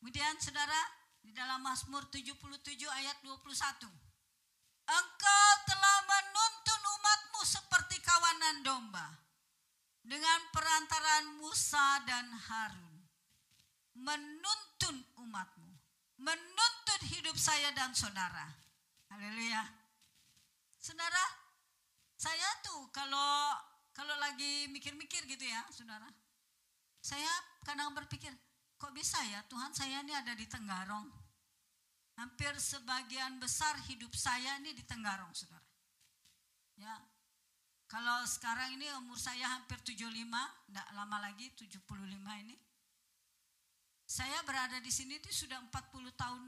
kemudian saudara di dalam Mazmur 77 ayat 21. Engkau telah menuntun umatmu seperti kawanan domba dengan perantaran Musa dan Harun. Menuntun umatmu, menuntun hidup saya dan saudara. Haleluya. Saudara, saya tuh kalau kalau lagi mikir-mikir gitu ya, saudara. Saya kadang berpikir, kok bisa ya Tuhan saya ini ada di Tenggarong. Hampir sebagian besar hidup saya ini di Tenggarong, saudara. Ya, kalau sekarang ini umur saya hampir 75, tidak lama lagi 75 ini. Saya berada di sini itu sudah 40 tahun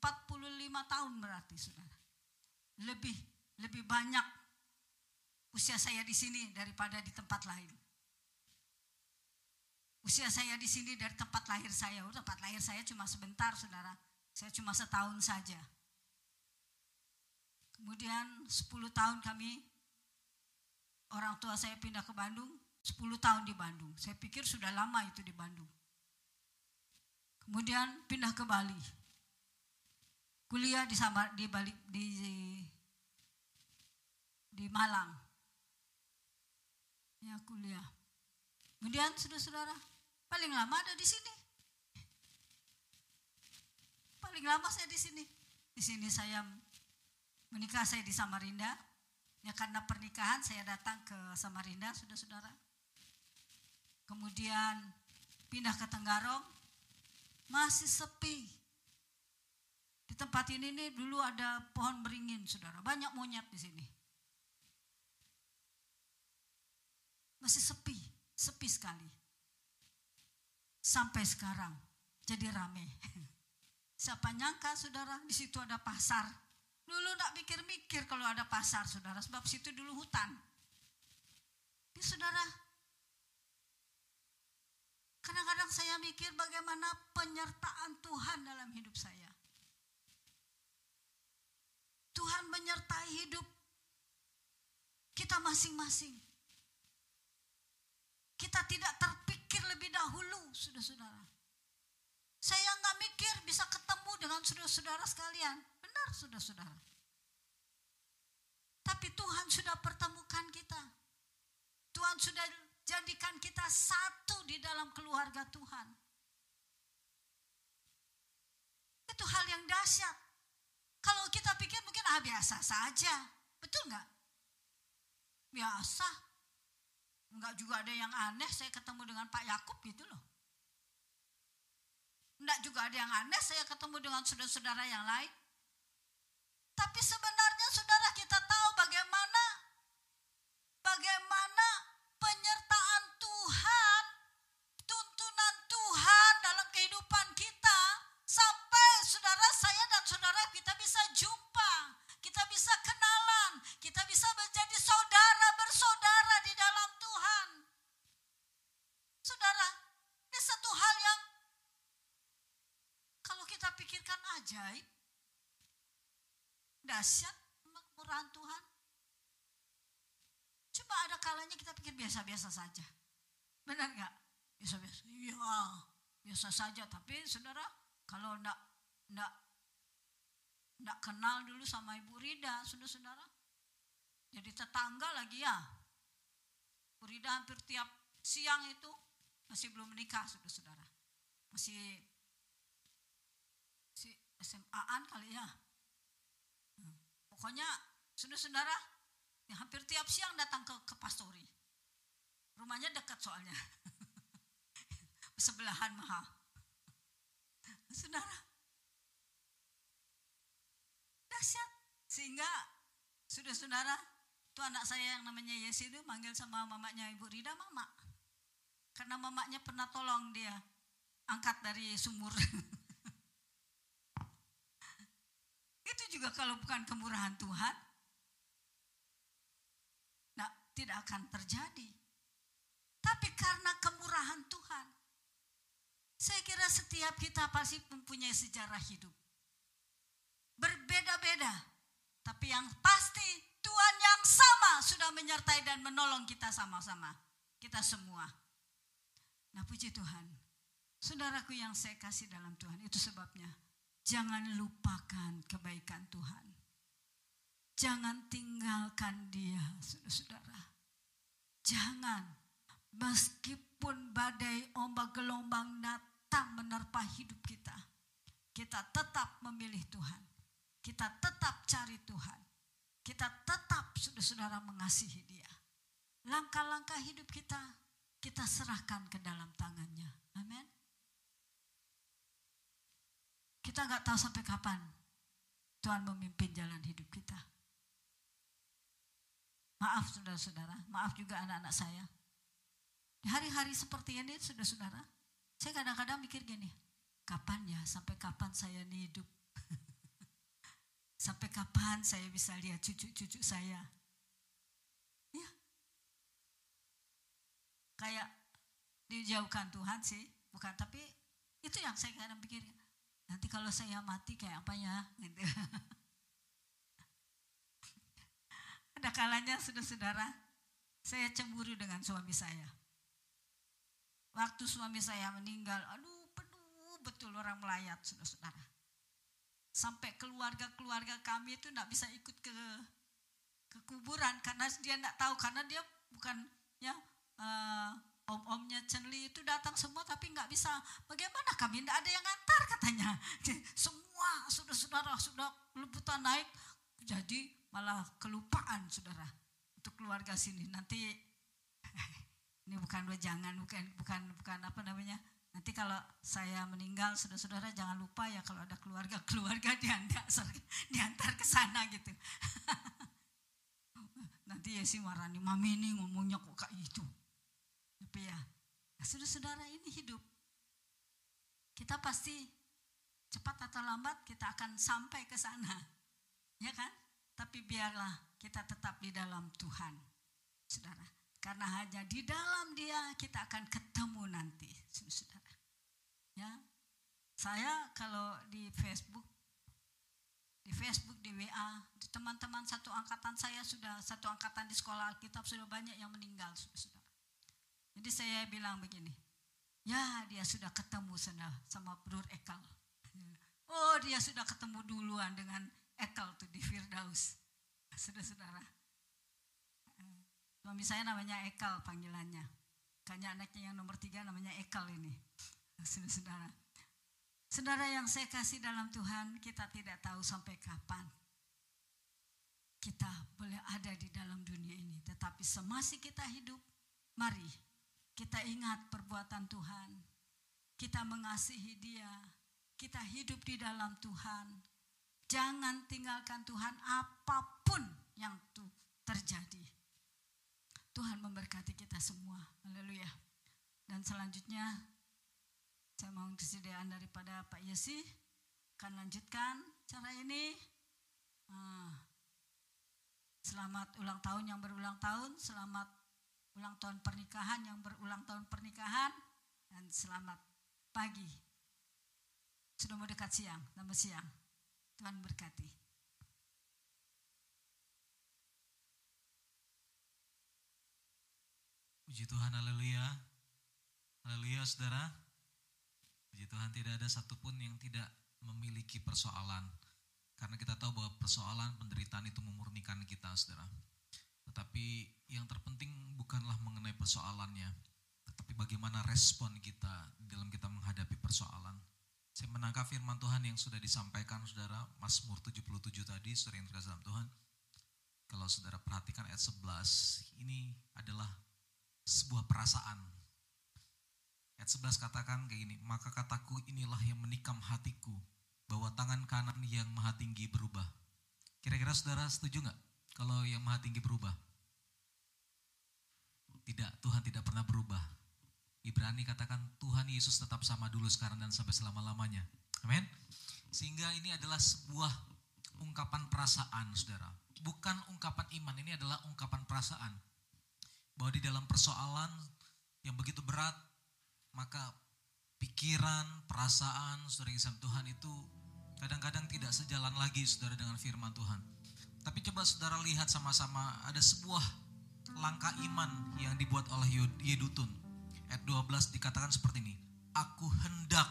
45 tahun berarti saudara. Lebih lebih banyak usia saya di sini daripada di tempat lain. Usia saya di sini dari tempat lahir saya. Oh, tempat lahir saya cuma sebentar, saudara. Saya cuma setahun saja. Kemudian 10 tahun kami, orang tua saya pindah ke Bandung, 10 tahun di Bandung. Saya pikir sudah lama itu di Bandung. Kemudian pindah ke Bali. Kuliah di Samar di Bali di di Malang. Ya kuliah. Kemudian saudara-saudara, paling lama ada di sini. Paling lama saya di sini. Di sini saya menikah saya di Samarinda. Ya karena pernikahan saya datang ke Samarinda, saudara-saudara. Kemudian pindah ke Tenggarong, masih sepi. Di tempat ini nih dulu ada pohon beringin, saudara. Banyak monyet di sini. Masih sepi, sepi sekali. Sampai sekarang jadi rame. *laughs* Siapa nyangka saudara di situ ada pasar. Dulu tidak mikir-mikir kalau ada pasar saudara, sebab situ dulu hutan. Ini saudara, kadang-kadang saya mikir bagaimana penyertaan Tuhan dalam hidup saya. Tuhan menyertai hidup kita masing-masing. Kita tidak terpikir lebih dahulu, saudara-saudara. Saya nggak mikir bisa ketemu dengan saudara-saudara sekalian. Benar, saudara-saudara. Tapi Tuhan sudah pertemukan kita. Tuhan sudah jadikan kita satu di dalam keluarga Tuhan. Itu hal yang dahsyat. Kalau kita pikir mungkin ah biasa saja. Betul nggak? Biasa. Enggak juga ada yang aneh saya ketemu dengan Pak Yakub gitu loh. Enggak juga ada yang aneh saya ketemu dengan saudara-saudara yang lain. Tapi sebenarnya saudara kita tahu bagaimana bagaimana penyertaan Tuhan, tuntunan Tuhan dalam kehidupan kita sampai saudara saya dan saudara kita bisa jumpa, kita bisa kenalan, kita bisa menjadi saudara bersaudara di dalam. Saudara, ini satu hal yang kalau kita pikirkan ajaib, dahsyat kemurahan Tuhan. Coba ada kalanya kita pikir biasa-biasa saja. Benar nggak? Biasa-biasa. Iya, biasa saja. Tapi saudara, kalau enggak, enggak, enggak kenal dulu sama Ibu Rida, saudara-saudara. Jadi tetangga lagi ya. Ibu Rida hampir tiap siang itu masih belum menikah, saudara-saudara. Masih, si SMA-an kali ya. Hmm. Pokoknya saudara-saudara ya hampir tiap siang datang ke, ke pastori. Rumahnya dekat soalnya. *laughs* Sebelahan mahal. Saudara. Dahsyat. Sehingga sudah saudara, itu anak saya yang namanya Yesi itu manggil sama mamanya Ibu Rida mama. Karena mamanya pernah tolong dia angkat dari sumur. *laughs* itu juga kalau bukan kemurahan Tuhan, nah, tidak akan terjadi. Tapi karena kemurahan Tuhan, saya kira setiap kita pasti mempunyai sejarah hidup. Berbeda-beda, tapi yang pasti Tuhan yang sama sudah menyertai dan menolong kita sama-sama. Kita semua. Nah puji Tuhan. Saudaraku yang saya kasih dalam Tuhan. Itu sebabnya. Jangan lupakan kebaikan Tuhan. Jangan tinggalkan dia saudara-saudara. Jangan. Meskipun badai ombak gelombang datang menerpa hidup kita. Kita tetap memilih Tuhan. Kita tetap cari Tuhan. Kita tetap saudara-saudara mengasihi dia. Langkah-langkah hidup kita, kita serahkan ke dalam tangannya. Amin. Kita nggak tahu sampai kapan Tuhan memimpin jalan hidup kita. Maaf saudara-saudara, maaf juga anak-anak saya. Hari-hari seperti ini saudara-saudara, saya kadang-kadang mikir gini, kapan ya, sampai kapan saya ini hidup? *laughs* sampai kapan saya bisa lihat cucu-cucu saya? Ya, kayak dijauhkan Tuhan sih, bukan tapi itu yang saya kadang pikir nanti kalau saya mati kayak apa ya gitu. *laughs* Ada kalanya saudara-saudara, saya cemburu dengan suami saya. Waktu suami saya meninggal, aduh penuh betul orang melayat saudara-saudara. Sampai keluarga-keluarga kami itu tidak bisa ikut ke ke kuburan karena dia tidak tahu karena dia bukan ya uh, om-omnya Chenli itu datang semua tapi nggak bisa. Bagaimana kami tidak ada yang ngantar katanya. *laughs* Semua saudara-saudara sudah lebutan naik jadi malah kelupaan saudara untuk keluarga sini. Nanti *laughs* ini bukan jangan bukan bukan bukan apa namanya. Nanti kalau saya meninggal saudara-saudara jangan lupa ya kalau ada keluarga-keluarga *laughs* diantar diantar ke sana gitu. Nanti ya si marah nih, mami ini ngomongnya kok kayak itu. Ya, ya saudara-saudara ini hidup. Kita pasti cepat atau lambat kita akan sampai ke sana. Ya kan? Tapi biarlah kita tetap di dalam Tuhan. Saudara. Karena hanya di dalam dia kita akan ketemu nanti. Saudara. Ya. Saya kalau di Facebook di Facebook, di WA, teman-teman satu angkatan saya sudah satu angkatan di sekolah Alkitab sudah banyak yang meninggal, saudara. Jadi saya bilang begini, ya dia sudah ketemu sana sama Brur Ekal. *laughs* Oh dia sudah ketemu duluan dengan Ekal tuh di Firdaus, *laughs* saudara-saudara. Suami saya namanya Ekal panggilannya. Kayaknya anaknya yang nomor tiga namanya Ekal ini, *laughs* saudara-saudara. Saudara yang saya kasih dalam Tuhan, kita tidak tahu sampai kapan kita boleh ada di dalam dunia ini. Tetapi semasa kita hidup, mari kita ingat perbuatan Tuhan. Kita mengasihi dia. Kita hidup di dalam Tuhan. Jangan tinggalkan Tuhan apa pun yang terjadi. Tuhan memberkati kita semua. Haleluya. Dan selanjutnya saya mohon kesediaan daripada Pak Yesi akan lanjutkan cara ini. Ah. Selamat ulang tahun yang berulang tahun, selamat ulang tahun pernikahan yang berulang tahun pernikahan, dan selamat pagi. Sudah mau dekat siang, tambah siang. Tuhan berkati. Puji Tuhan, haleluya. Haleluya, saudara. Puji Tuhan tidak ada satupun yang tidak memiliki persoalan. Karena kita tahu bahwa persoalan penderitaan itu memurnikan kita, saudara. Tetapi yang terpenting bukanlah mengenai persoalannya, tetapi bagaimana respon kita dalam kita menghadapi persoalan. Saya menangkap firman Tuhan yang sudah disampaikan saudara, Mazmur 77 tadi, saudara yang terkasih dalam Tuhan. Kalau saudara perhatikan ayat 11, ini adalah sebuah perasaan Ayat 11 katakan kayak gini, maka kataku inilah yang menikam hatiku, bahwa tangan kanan yang maha tinggi berubah. Kira-kira saudara setuju nggak kalau yang maha tinggi berubah? Tidak, Tuhan tidak pernah berubah. Ibrani katakan Tuhan Yesus tetap sama dulu sekarang dan sampai selama-lamanya. Amin. Sehingga ini adalah sebuah ungkapan perasaan, saudara. Bukan ungkapan iman, ini adalah ungkapan perasaan. Bahwa di dalam persoalan yang begitu berat, maka pikiran, perasaan saudara yang Tuhan itu kadang-kadang tidak sejalan lagi saudara dengan firman Tuhan. Tapi coba saudara lihat sama-sama ada sebuah langkah iman yang dibuat oleh Yedutun. Ayat 12 dikatakan seperti ini. Aku hendak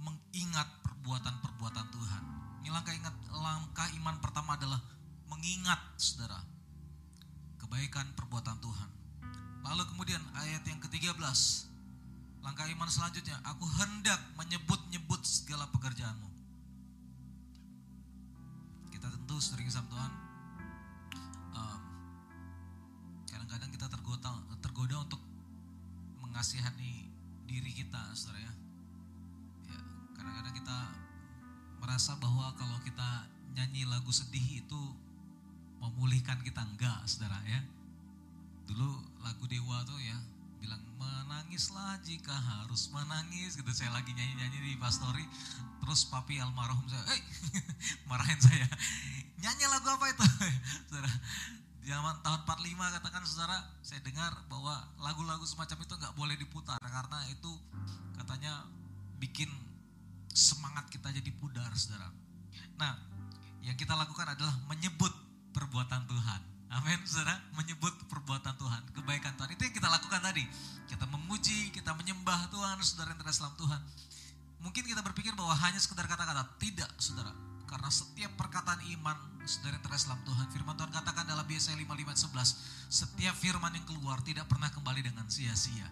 mengingat perbuatan-perbuatan Tuhan. Ini langkah ingat langkah iman pertama adalah mengingat saudara kebaikan perbuatan Tuhan. Lalu kemudian ayat yang ke-13 Langkah iman selanjutnya, aku hendak menyebut-nyebut segala pekerjaanmu. Kita tentu sering sama Tuhan, mengasihani diri kita, saudara ya. ya kadang-kadang kita merasa bahwa kalau kita nyanyi lagu sedih itu memulihkan kita enggak, saudara ya. Dulu lagu Dewa tuh ya, bilang menangislah jika harus menangis gitu saya lagi nyanyi nyanyi di pastori terus papi almarhum saya hey! *laughs* marahin saya nyanyi lagu apa itu *laughs* saudara zaman tahun 45 katakan saudara saya dengar bahwa lagu-lagu semacam itu nggak boleh diputar karena itu katanya bikin semangat kita jadi pudar saudara nah yang kita lakukan adalah menyebut perbuatan Tuhan Amin, saudara, menyebut perbuatan Tuhan, kebaikan Tuhan. Itu yang kita lakukan tadi. Kita memuji, kita menyembah Tuhan, saudara yang terdalam Tuhan. Mungkin kita berpikir bahwa hanya sekedar kata-kata. Tidak, saudara. Karena setiap perkataan iman, saudara yang terdalam Tuhan. Firman Tuhan katakan dalam Yesaya 55 11, setiap firman yang keluar tidak pernah kembali dengan sia-sia.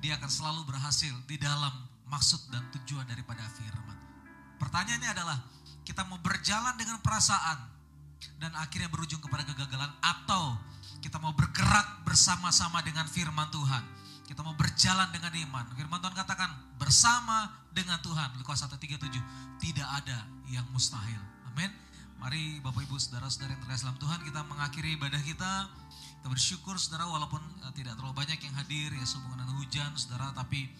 Dia akan selalu berhasil di dalam maksud dan tujuan daripada firman. Pertanyaannya adalah, kita mau berjalan dengan perasaan, dan akhirnya berujung kepada kegagalan atau kita mau bergerak bersama-sama dengan firman Tuhan. Kita mau berjalan dengan iman. Firman Tuhan katakan bersama dengan Tuhan. Lukas 1:37 tidak ada yang mustahil. Amin. Mari Bapak Ibu Saudara-saudara yang terkasih dalam Tuhan kita mengakhiri ibadah kita. Kita bersyukur Saudara walaupun eh, tidak terlalu banyak yang hadir ya sehubungan dengan hujan Saudara tapi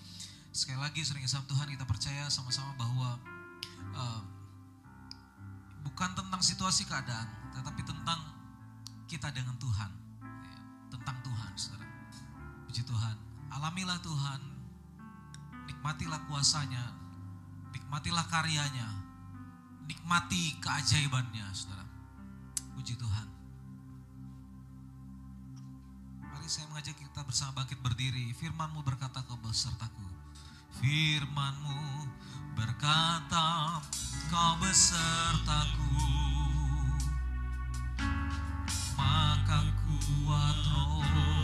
sekali lagi sering sama Tuhan kita percaya sama-sama bahwa uh, bukan tentang situasi keadaan, tetapi tentang kita dengan Tuhan. Ya, tentang Tuhan, saudara. Puji Tuhan. Alamilah Tuhan, nikmatilah kuasanya, nikmatilah karyanya, nikmati keajaibannya, saudara. Puji Tuhan. Mari saya mengajak kita bersama bangkit berdiri. Firmanmu berkata ke besertaku. Firmanmu berkata kau besertaku maka kuat roh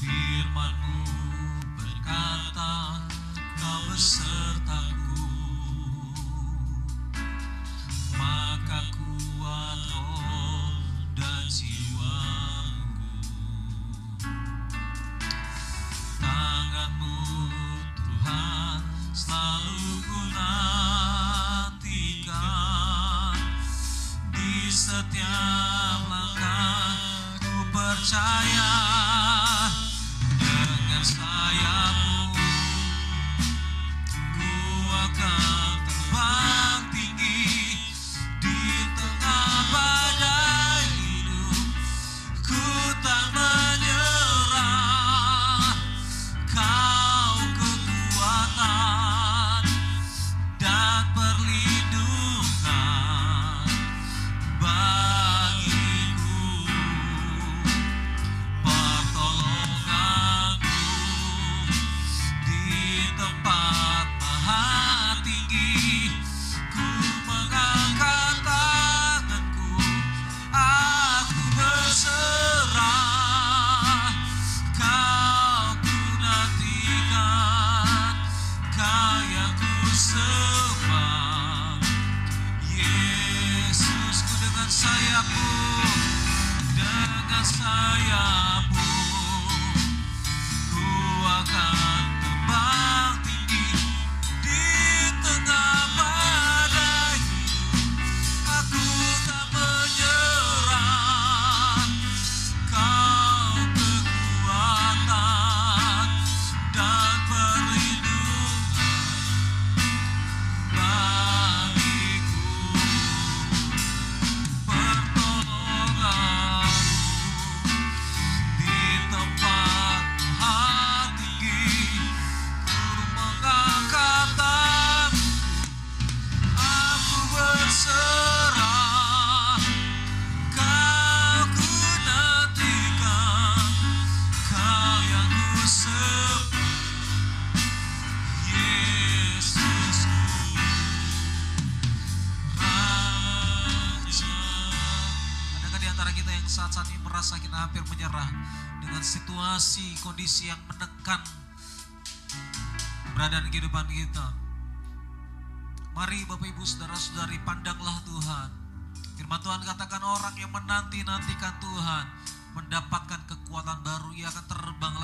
firmanmu berkata kau besertaku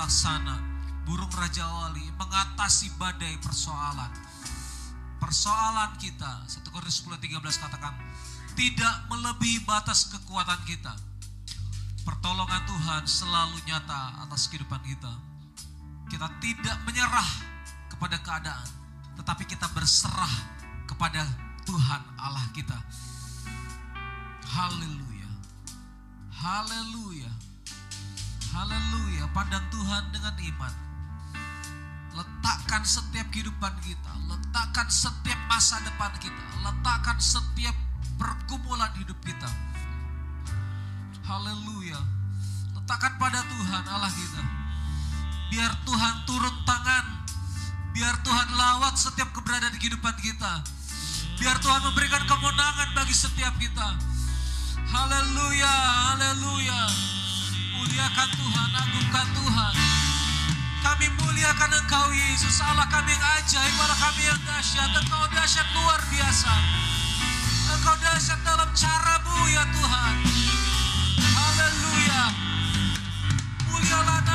laksana. Burung Raja Wali mengatasi badai persoalan. Persoalan kita, 1 Korintus 10 13 katakan, tidak melebihi batas kekuatan kita. Pertolongan Tuhan selalu nyata atas kehidupan kita. Kita tidak menyerah kepada keadaan, tetapi kita berserah kepada Tuhan Allah kita. Haleluya. Haleluya. Haleluya. Pandang Tuhan dengan iman. Letakkan setiap kehidupan kita, letakkan setiap masa depan kita, letakkan setiap pergumulan hidup kita. Haleluya. Letakkan pada Tuhan Allah kita. Biar Tuhan turun tangan. Biar Tuhan lawat setiap keberadaan di kehidupan kita. Biar Tuhan memberikan kemenangan bagi setiap kita. Haleluya, haleluya. Muliakan Tuhan, agungkan Tuhan. Kami muliakan Engkau Yesus, Allah kami yang ajaib, Allah kami yang dahsyat. Engkau dahsyat luar biasa. Engkau dahsyat dalam caramu ya Tuhan. Haleluya. Mulialah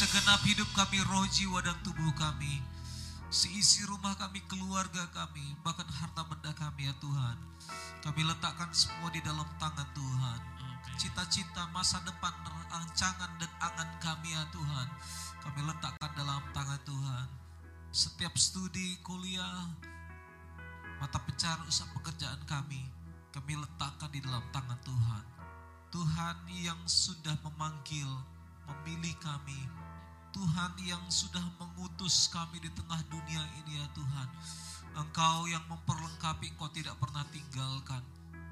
segenap hidup kami, roh, jiwa, dan tubuh kami. Seisi rumah kami, keluarga kami, bahkan harta benda kami ya Tuhan. Kami letakkan semua di dalam tangan Tuhan. Cita-cita masa depan, rancangan dan angan kami ya Tuhan. Kami letakkan dalam tangan Tuhan. Setiap studi, kuliah, mata pencarian usaha pekerjaan kami, kami letakkan di dalam tangan Tuhan. Tuhan yang sudah memanggil, memilih kami. Tuhan yang sudah mengutus kami di tengah dunia ini ya Tuhan. Engkau yang memperlengkapi, Engkau tidak pernah tinggalkan.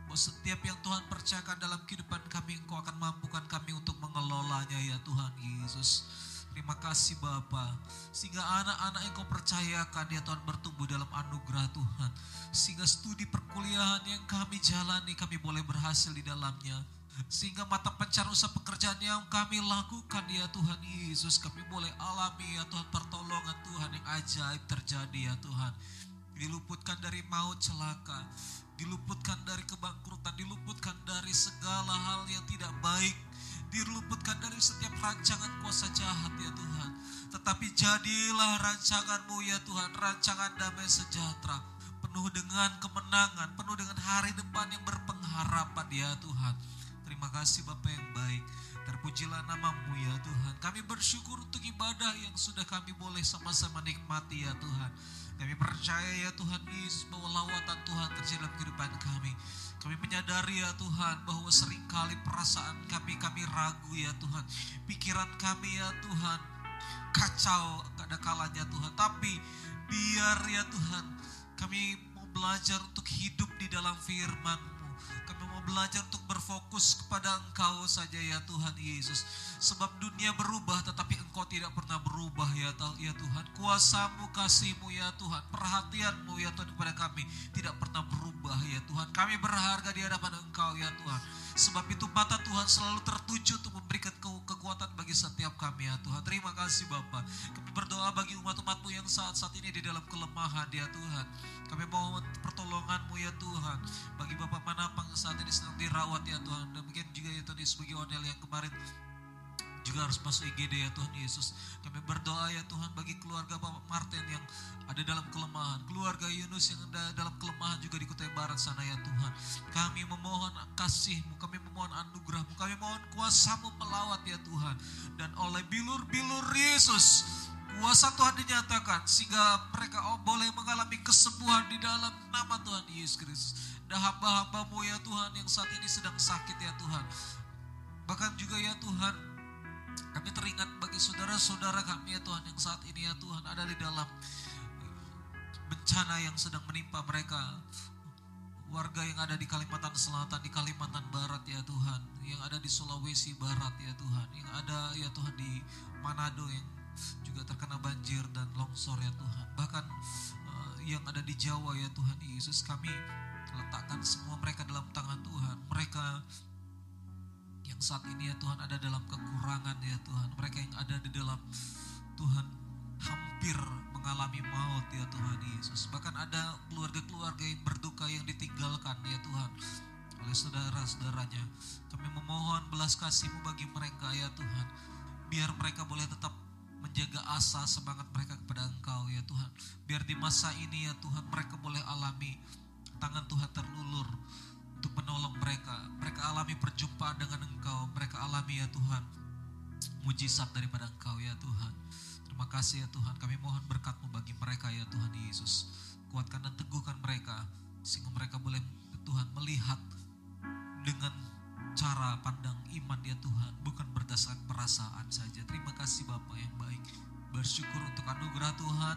Bahwa setiap yang Tuhan percayakan dalam kehidupan kami, Engkau akan mampukan kami untuk mengelolanya ya Tuhan Yesus. Terima kasih Bapa, sehingga anak-anak yang kau percayakan ya Tuhan bertumbuh dalam anugerah Tuhan. Sehingga studi perkuliahan yang kami jalani, kami boleh berhasil di dalamnya. Sehingga mata pencarian usaha pekerjaan yang kami lakukan ya Tuhan Yesus, kami boleh alami ya Tuhan pertolongan Tuhan yang ajaib terjadi ya Tuhan. Diluputkan dari maut celaka, diluputkan dari kebangkrutan, diluputkan dari segala hal yang tidak baik, diluputkan dari setiap rancangan kuasa jahat ya Tuhan. Tetapi jadilah rancanganmu ya Tuhan, rancangan damai sejahtera, penuh dengan kemenangan, penuh dengan hari depan yang berpengharapan ya Tuhan. Terima kasih Bapak yang baik. Terpujilah namamu ya Tuhan. Kami bersyukur untuk ibadah yang sudah kami boleh sama-sama nikmati ya Tuhan. Kami percaya ya Tuhan Yesus bahwa lawatan Tuhan terjadi dalam kehidupan kami. Kami menyadari ya Tuhan bahwa sering kali perasaan kami, kami ragu ya Tuhan. Pikiran kami ya Tuhan kacau ada kalanya Tuhan. Tapi biar ya Tuhan kami mau belajar untuk hidup di dalam firman belajar untuk berfokus kepada Engkau saja ya Tuhan Yesus. Sebab dunia berubah tetapi Engkau tidak pernah berubah ya, ya Tuhan. Kuasamu, kasihmu ya Tuhan. Perhatianmu ya Tuhan kepada kami tidak pernah berubah ya Tuhan. Kami berharga di hadapan Engkau ya Tuhan. Sebab itu mata Tuhan selalu tertuju untuk memberikan ke kekuatan bagi setiap kami ya Tuhan. Terima kasih Bapak. Kami berdoa bagi umat-umatmu yang saat-saat ini di dalam kelemahan ya Tuhan. Kami mohon pertolonganmu ya Tuhan. Bagi Bapak Manapang saat ini sedang dirawat ya Tuhan. Dan mungkin juga ya Tuhan bagi Onel yang kemarin juga harus masuk IGD ya Tuhan Yesus. Kami berdoa ya Tuhan bagi keluarga Bapak Martin yang ada dalam kelemahan. Keluarga Yunus yang ada dalam kelemahan juga di Kutai Barat sana ya Tuhan. Kami memohon kasih-Mu, kami memohon anugerah-Mu, kami mohon kuasa-Mu melawat ya Tuhan. Dan oleh bilur-bilur Yesus, kuasa Tuhan dinyatakan sehingga mereka oh, boleh mengalami kesembuhan di dalam nama Tuhan Yesus Kristus. Dan hamba-hambamu ya Tuhan yang saat ini sedang sakit ya Tuhan. Bahkan juga ya Tuhan, kami teringat bagi saudara-saudara kami ya Tuhan yang saat ini ya Tuhan ada di dalam bencana yang sedang menimpa mereka. Warga yang ada di Kalimantan Selatan, di Kalimantan Barat ya Tuhan, yang ada di Sulawesi Barat ya Tuhan, yang ada ya Tuhan di Manado yang juga terkena banjir dan longsor ya Tuhan. Bahkan uh, yang ada di Jawa ya Tuhan Yesus kami letakkan semua mereka dalam tangan Tuhan. Mereka yang saat ini ya Tuhan ada dalam kekurangan ya Tuhan. Mereka yang ada di dalam Tuhan hampir mengalami maut ya Tuhan Yesus. Bahkan ada keluarga-keluarga yang berduka yang ditinggalkan ya Tuhan oleh saudara-saudaranya. Kami memohon belas kasih-Mu bagi mereka ya Tuhan. Biar mereka boleh tetap menjaga asa semangat mereka kepada Engkau ya Tuhan. Biar di masa ini ya Tuhan mereka boleh alami tangan Tuhan terlulur untuk menolong mereka. Mereka alami perjumpaan dengan Engkau. Mereka alami ya Tuhan mujizat daripada Engkau ya Tuhan. Terima kasih ya Tuhan. Kami mohon berkat-Mu bagi mereka ya Tuhan Yesus. Kuatkan dan teguhkan mereka sehingga mereka boleh Tuhan melihat dengan cara pandang iman ya Tuhan, bukan berdasarkan perasaan saja. Terima kasih Bapak yang baik. Bersyukur untuk anugerah Tuhan.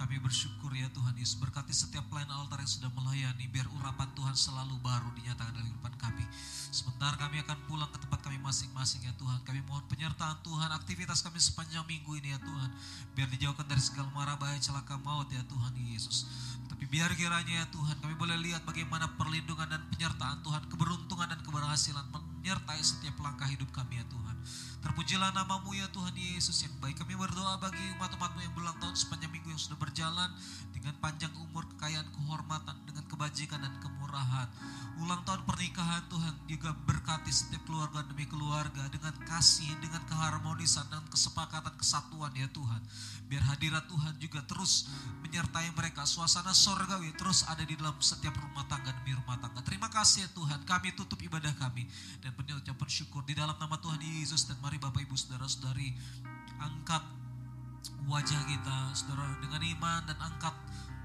Kami bersyukur ya Tuhan Yesus berkati setiap pelayan altar yang sudah melayani biar urapan Tuhan selalu baru dinyatakan dalam kehidupan kami. Sebentar kami akan pulang ke tempat kami masing-masing ya Tuhan. Kami mohon penyertaan Tuhan aktivitas kami sepanjang minggu ini ya Tuhan. Biar dijauhkan dari segala mara bahaya celaka maut ya Tuhan Yesus. Tapi biar kiranya ya Tuhan kami boleh lihat bagaimana perlindungan dan penyertaan Tuhan, keberuntungan dan keberhasilan menyertai setiap langkah hidup kami ya Tuhan. Terpujilah namamu ya Tuhan Yesus yang baik. Kami berdoa bagi umat-umatmu yang berulang tahun sepanjang minggu yang sudah berjalan dengan panjang umur, kekayaan, kehormatan, dengan kebajikan dan kemurahan. Ulang tahun pernikahan Tuhan juga berkati setiap keluarga demi keluarga dengan kasih, dengan keharmonisan dan kesepakatan kesatuan ya Tuhan. Biar hadirat Tuhan juga terus menyertai mereka. Suasana sorgawi terus ada di dalam setiap rumah tangga demi rumah tangga. Terima kasih ya Tuhan. Kami tutup ibadah kami dan penuh ucapan syukur di dalam nama Tuhan Yesus dan mari Bapak Ibu Saudara-saudari angkat wajah kita saudara dengan iman dan angkat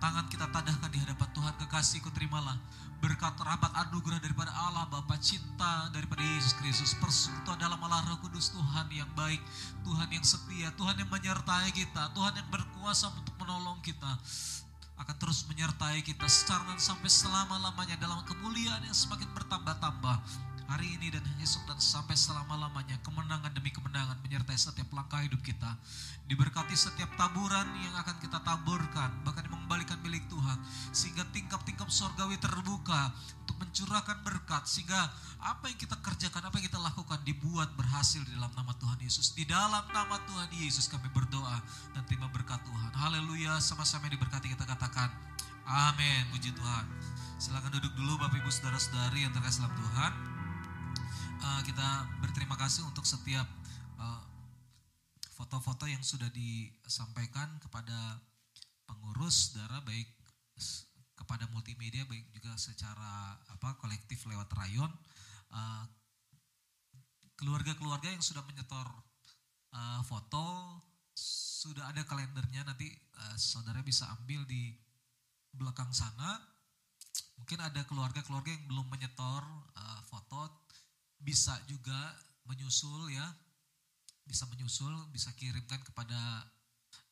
tangan kita tadahkan di hadapan Tuhan kekasihku terimalah berkat rahmat anugerah daripada Allah Bapa cinta daripada Yesus Kristus persekutuan dalam Allah Roh Kudus Tuhan yang baik Tuhan yang setia Tuhan yang menyertai kita Tuhan yang berkuasa untuk menolong kita akan terus menyertai kita secara sampai selama-lamanya dalam kemuliaan yang semakin bertambah-tambah hari ini dan esok dan sampai selama-lamanya kemenangan demi kemenangan menyertai setiap langkah hidup kita. Diberkati setiap taburan yang akan kita taburkan bahkan mengembalikan milik Tuhan sehingga tingkap-tingkap sorgawi terbuka untuk mencurahkan berkat sehingga apa yang kita kerjakan apa yang kita lakukan dibuat berhasil di dalam nama Tuhan Yesus. Di dalam nama Tuhan Yesus kami berdoa dan terima berkat Tuhan. Haleluya sama-sama diberkati kita katakan. Amin puji Tuhan. Silakan duduk dulu Bapak Ibu Saudara-saudari yang terkasih dalam Tuhan uh, kita berterima kasih untuk setiap foto-foto uh, yang sudah disampaikan kepada pengurus darah baik kepada multimedia baik juga secara apa kolektif lewat rayon. Uh, keluarga-keluarga yang sudah menyetor uh, foto sudah ada kalendernya nanti uh, saudara bisa ambil di belakang sana. Mungkin ada keluarga-keluarga yang belum menyetor uh, foto bisa juga menyusul ya, bisa menyusul, bisa kirimkan kepada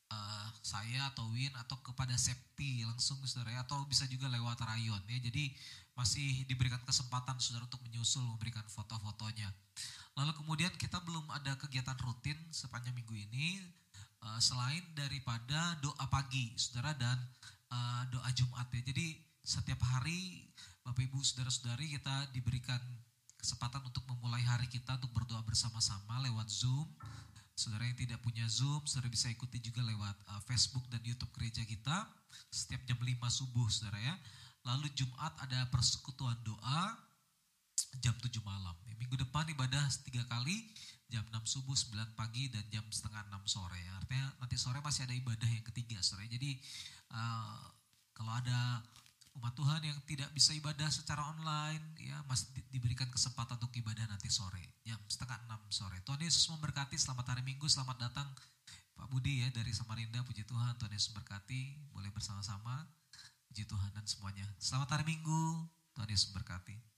uh, saya atau Win atau kepada Septi langsung saudara ya, atau bisa juga lewat rayon ya. Jadi masih diberikan kesempatan saudara untuk menyusul memberikan foto-fotonya. Lalu kemudian kita belum ada kegiatan rutin sepanjang minggu ini uh, selain daripada doa pagi saudara dan uh, doa Jumat ya. Jadi setiap hari Bapak Ibu saudara-saudari kita diberikan kesempatan untuk memulai hari kita untuk berdoa bersama-sama lewat Zoom. Saudara yang tidak punya Zoom, saudara bisa ikuti juga lewat uh, Facebook dan YouTube gereja kita setiap jam 5 subuh, saudara ya. Lalu Jumat ada persekutuan doa jam 7 malam. Minggu depan ibadah tiga kali, jam 6 subuh, 9 pagi, dan jam setengah 6 sore. Ya. Artinya nanti sore masih ada ibadah yang ketiga, saudara. Jadi uh, kalau ada umat Tuhan yang tidak bisa ibadah secara online ya masih diberikan kesempatan untuk ibadah nanti sore jam setengah enam sore. Tuhan Yesus memberkati selamat hari Minggu selamat datang Pak Budi ya dari Samarinda puji Tuhan Tuhan Yesus memberkati boleh bersama-sama puji Tuhan dan semuanya. Selamat hari Minggu Tuhan Yesus memberkati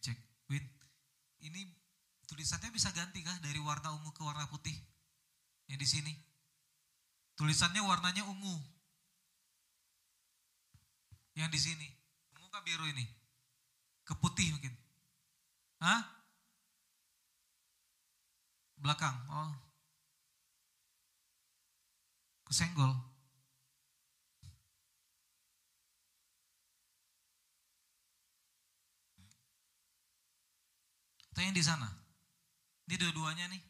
cek Win ini tulisannya bisa ganti kah? Dari warna ungu ke warna putih yang di sini. Tulisannya warnanya ungu. Yang di sini. Ungu kah biru ini? Ke putih mungkin. Hah? belakang oh. Kesenggol Tanya di sana. Ini dua-duanya nih.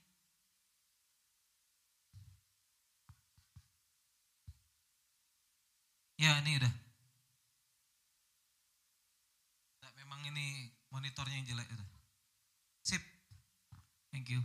Ya ini udah. Nah, memang ini monitornya yang jelek itu. Sip. Thank you.